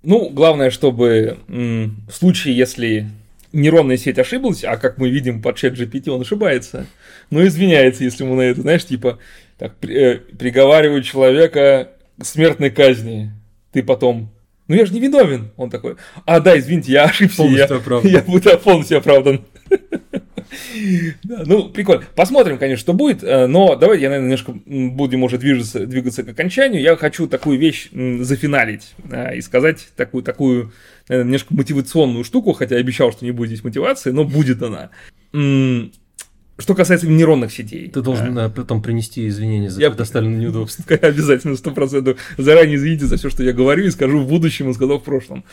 Ну, главное, чтобы в случае, если нейронная сеть ошиблась, а как мы видим по чат GPT, он ошибается, но извиняется, если ему на это, знаешь, типа, так, при, э, приговаривают человека к смертной казни, ты потом ну я же не виновен. Он такой, а да, извините, я ошибся. Полностью я, оправдан. Я буду полностью оправдан. Да, ну, прикольно. Посмотрим, конечно, что будет, э, но давайте я, наверное, немножко будем уже движется, двигаться к окончанию. Я хочу такую вещь зафиналить и сказать такую, такую наверное, немножко мотивационную штуку, хотя я обещал, что не будет здесь мотивации, но будет она. Что касается нейронных сетей. Ты должен а, потом принести извинения за я предоставленное неудобство. (laughs) Обязательно, сто процентов. Заранее извините за все, что я говорю и скажу в будущем и сказал в прошлом.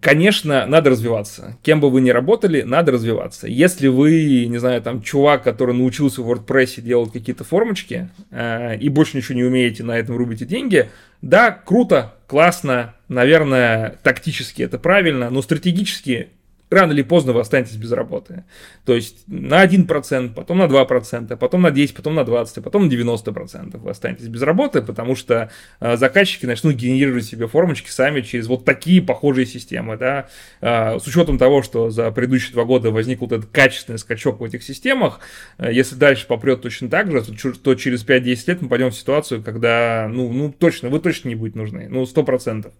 Конечно, надо развиваться. Кем бы вы ни работали, надо развиваться. Если вы, не знаю, там, чувак, который научился в WordPress делать какие-то формочки, э, и больше ничего не умеете, на этом рубите деньги, да, круто, классно, наверное, тактически это правильно, но стратегически рано или поздно вы останетесь без работы. То есть на 1%, потом на 2%, потом на 10%, потом на 20%, а потом на 90% вы останетесь без работы, потому что э, заказчики начнут генерировать себе формочки сами через вот такие похожие системы. Да? Э, с учетом того, что за предыдущие два года возник вот этот качественный скачок в этих системах, э, если дальше попрет точно так же, то через 5-10 лет мы пойдем в ситуацию, когда, ну, ну точно, вы точно не будете нужны, ну, 100%.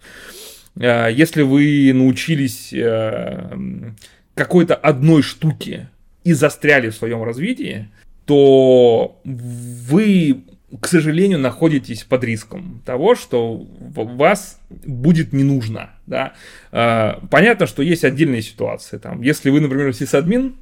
Э, если вы научились э, какой-то одной штуке и застряли в своем развитии, то вы, к сожалению, находитесь под риском того, что вас будет не нужно. Да? Э, понятно, что есть отдельные ситуации. Там, если вы, например, сисадмин,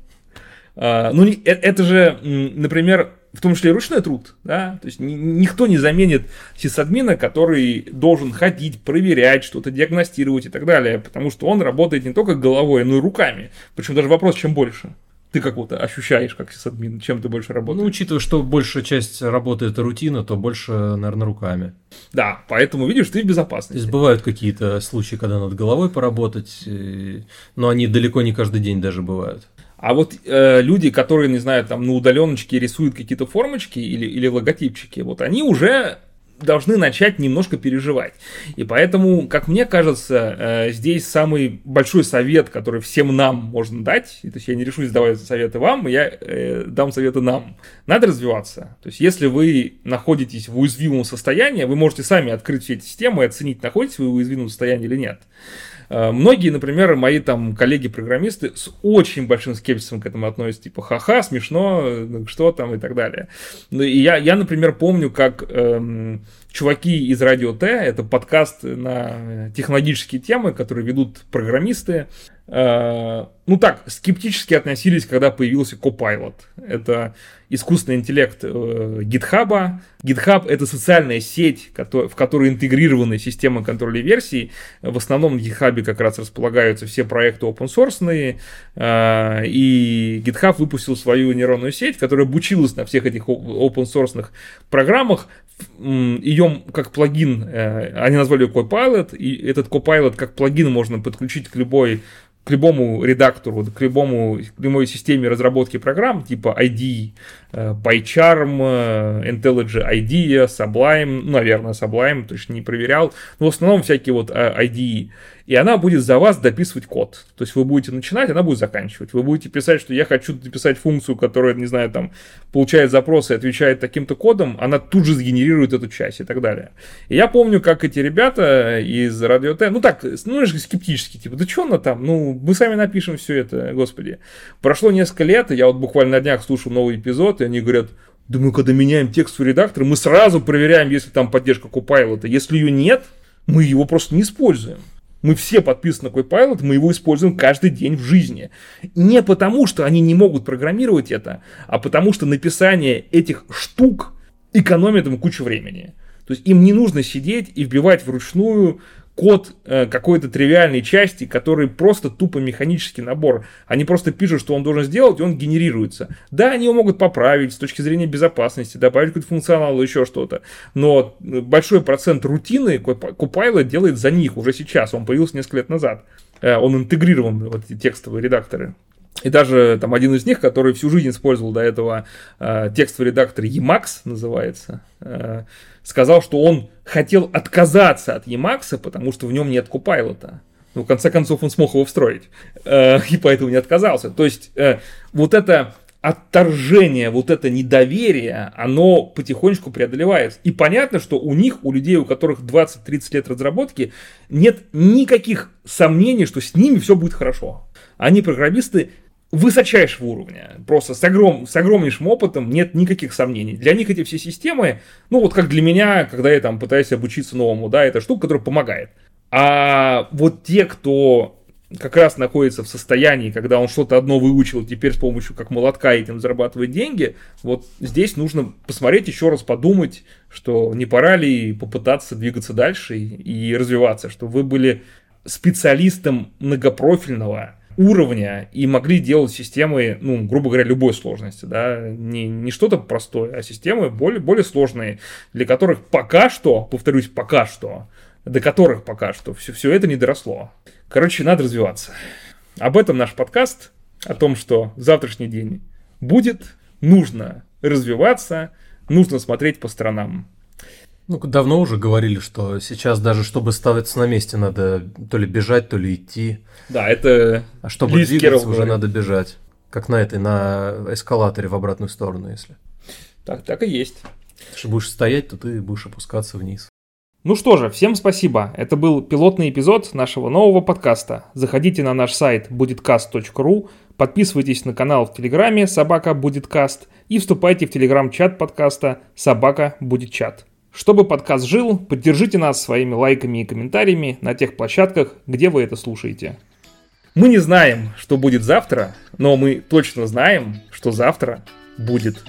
ну, это же, например, в том числе ручной труд, да, то есть никто не заменит сисадмина, который должен ходить, проверять что-то, диагностировать и так далее, потому что он работает не только головой, но и руками. Причем даже вопрос, чем больше. Ты как вот ощущаешь, как сисадмин, чем ты больше работаешь? Ну, учитывая, что большая часть работы это рутина, то больше, наверное, руками. Да, поэтому, видишь, ты в безопасности. То есть бывают какие-то случаи, когда надо головой поработать, но они далеко не каждый день даже бывают. А вот э, люди, которые, не знаю, там на удаленочке рисуют какие-то формочки или, или логотипчики, вот они уже должны начать немножко переживать. И поэтому, как мне кажется, э, здесь самый большой совет, который всем нам можно дать, то есть я не решусь давать советы вам, я э, дам советы нам. Надо развиваться. То есть если вы находитесь в уязвимом состоянии, вы можете сами открыть все эти системы и оценить, находитесь вы в уязвимом состоянии или нет. Э, многие, например, мои там коллеги-программисты с очень большим скепсисом к этому относятся, типа, ха-ха, смешно, ну, что там и так далее. Ну, и я, я например, помню, как эм, чуваки из Радио Т, это подкаст на технологические темы, которые ведут программисты, э, ну так, скептически относились, когда появился Copilot. Это искусственный интеллект э, GitHub. Это социальная сеть, в которой интегрированы системы контроля версий. В основном на GitHub как раз располагаются все проекты open source, э, и GitHub выпустил свою нейронную сеть, которая обучилась на всех этих open source программах. Ее как плагин, э, они назвали ее Copilot, и этот Copilot как плагин можно подключить к любой к любому редактору, к любому, к любой системе разработки программ, типа ID, э, PyCharm, э, IntelliJ IDEA, Sublime, ну, наверное, Sublime, точно не проверял, но в основном всякие вот IDE и она будет за вас дописывать код. То есть вы будете начинать, она будет заканчивать. Вы будете писать, что я хочу дописать функцию, которая, не знаю, там, получает запросы и отвечает таким-то кодом, она тут же сгенерирует эту часть и так далее. И я помню, как эти ребята из Радио Т, ну так, ну, скептически, типа, да что она там, ну, мы сами напишем все это, господи. Прошло несколько лет, я вот буквально на днях слушал новый эпизод, и они говорят, да мы когда меняем текст в редактор, мы сразу проверяем, если там поддержка Copilot. Если ее нет, мы его просто не используем. Мы все подписаны на Copilot, мы его используем каждый день в жизни. Не потому, что они не могут программировать это, а потому что написание этих штук экономит им кучу времени. То есть им не нужно сидеть и вбивать вручную код э, какой-то тривиальной части, который просто тупо механический набор. Они просто пишут, что он должен сделать, и он генерируется. Да, они его могут поправить с точки зрения безопасности, добавить какой-то функционал еще что-то. Но большой процент рутины Copilot делает за них уже сейчас. Он появился несколько лет назад. Э, он интегрирован в эти текстовые редакторы. И даже там один из них, который всю жизнь использовал до этого э, текстовый редактор Emacs, называется, э, сказал, что он хотел отказаться от Emacs, потому что в нем нет Купайлота. Ну, в конце концов, он смог его встроить. Э, и поэтому не отказался. То есть, э, вот это отторжение, вот это недоверие, оно потихонечку преодолевается. И понятно, что у них, у людей, у которых 20-30 лет разработки, нет никаких сомнений, что с ними все будет хорошо. Они программисты высочайшего уровня, просто с, огром, с огромнейшим опытом, нет никаких сомнений. Для них эти все системы, ну вот как для меня, когда я там пытаюсь обучиться новому, да, это штука, которая помогает. А вот те, кто как раз находится в состоянии, когда он что-то одно выучил, теперь с помощью как молотка этим зарабатывает деньги, вот здесь нужно посмотреть еще раз, подумать, что не пора ли попытаться двигаться дальше и, развиваться, что вы были специалистом многопрофильного уровня и могли делать системы, ну, грубо говоря, любой сложности, да, не, не что-то простое, а системы более, более сложные, для которых пока что, повторюсь, пока что, до которых пока что все, все это не доросло. Короче, надо развиваться. Об этом наш подкаст, о том, что завтрашний день будет, нужно развиваться, нужно смотреть по сторонам. Ну, давно уже говорили, что сейчас даже чтобы ставиться на месте, надо то ли бежать, то ли идти. Да, это А чтобы Лиз двигаться, уже говорит. надо бежать. Как на этой, на эскалаторе в обратную сторону, если. Так, так и есть. Если будешь стоять, то ты будешь опускаться вниз. Ну что же, всем спасибо. Это был пилотный эпизод нашего нового подкаста. Заходите на наш сайт budetcast.ru, подписывайтесь на канал в Телеграме «Собака будет каст» и вступайте в Телеграм-чат подкаста «Собака будет чат». Чтобы подкаст жил, поддержите нас своими лайками и комментариями на тех площадках, где вы это слушаете. Мы не знаем, что будет завтра, но мы точно знаем, что завтра будет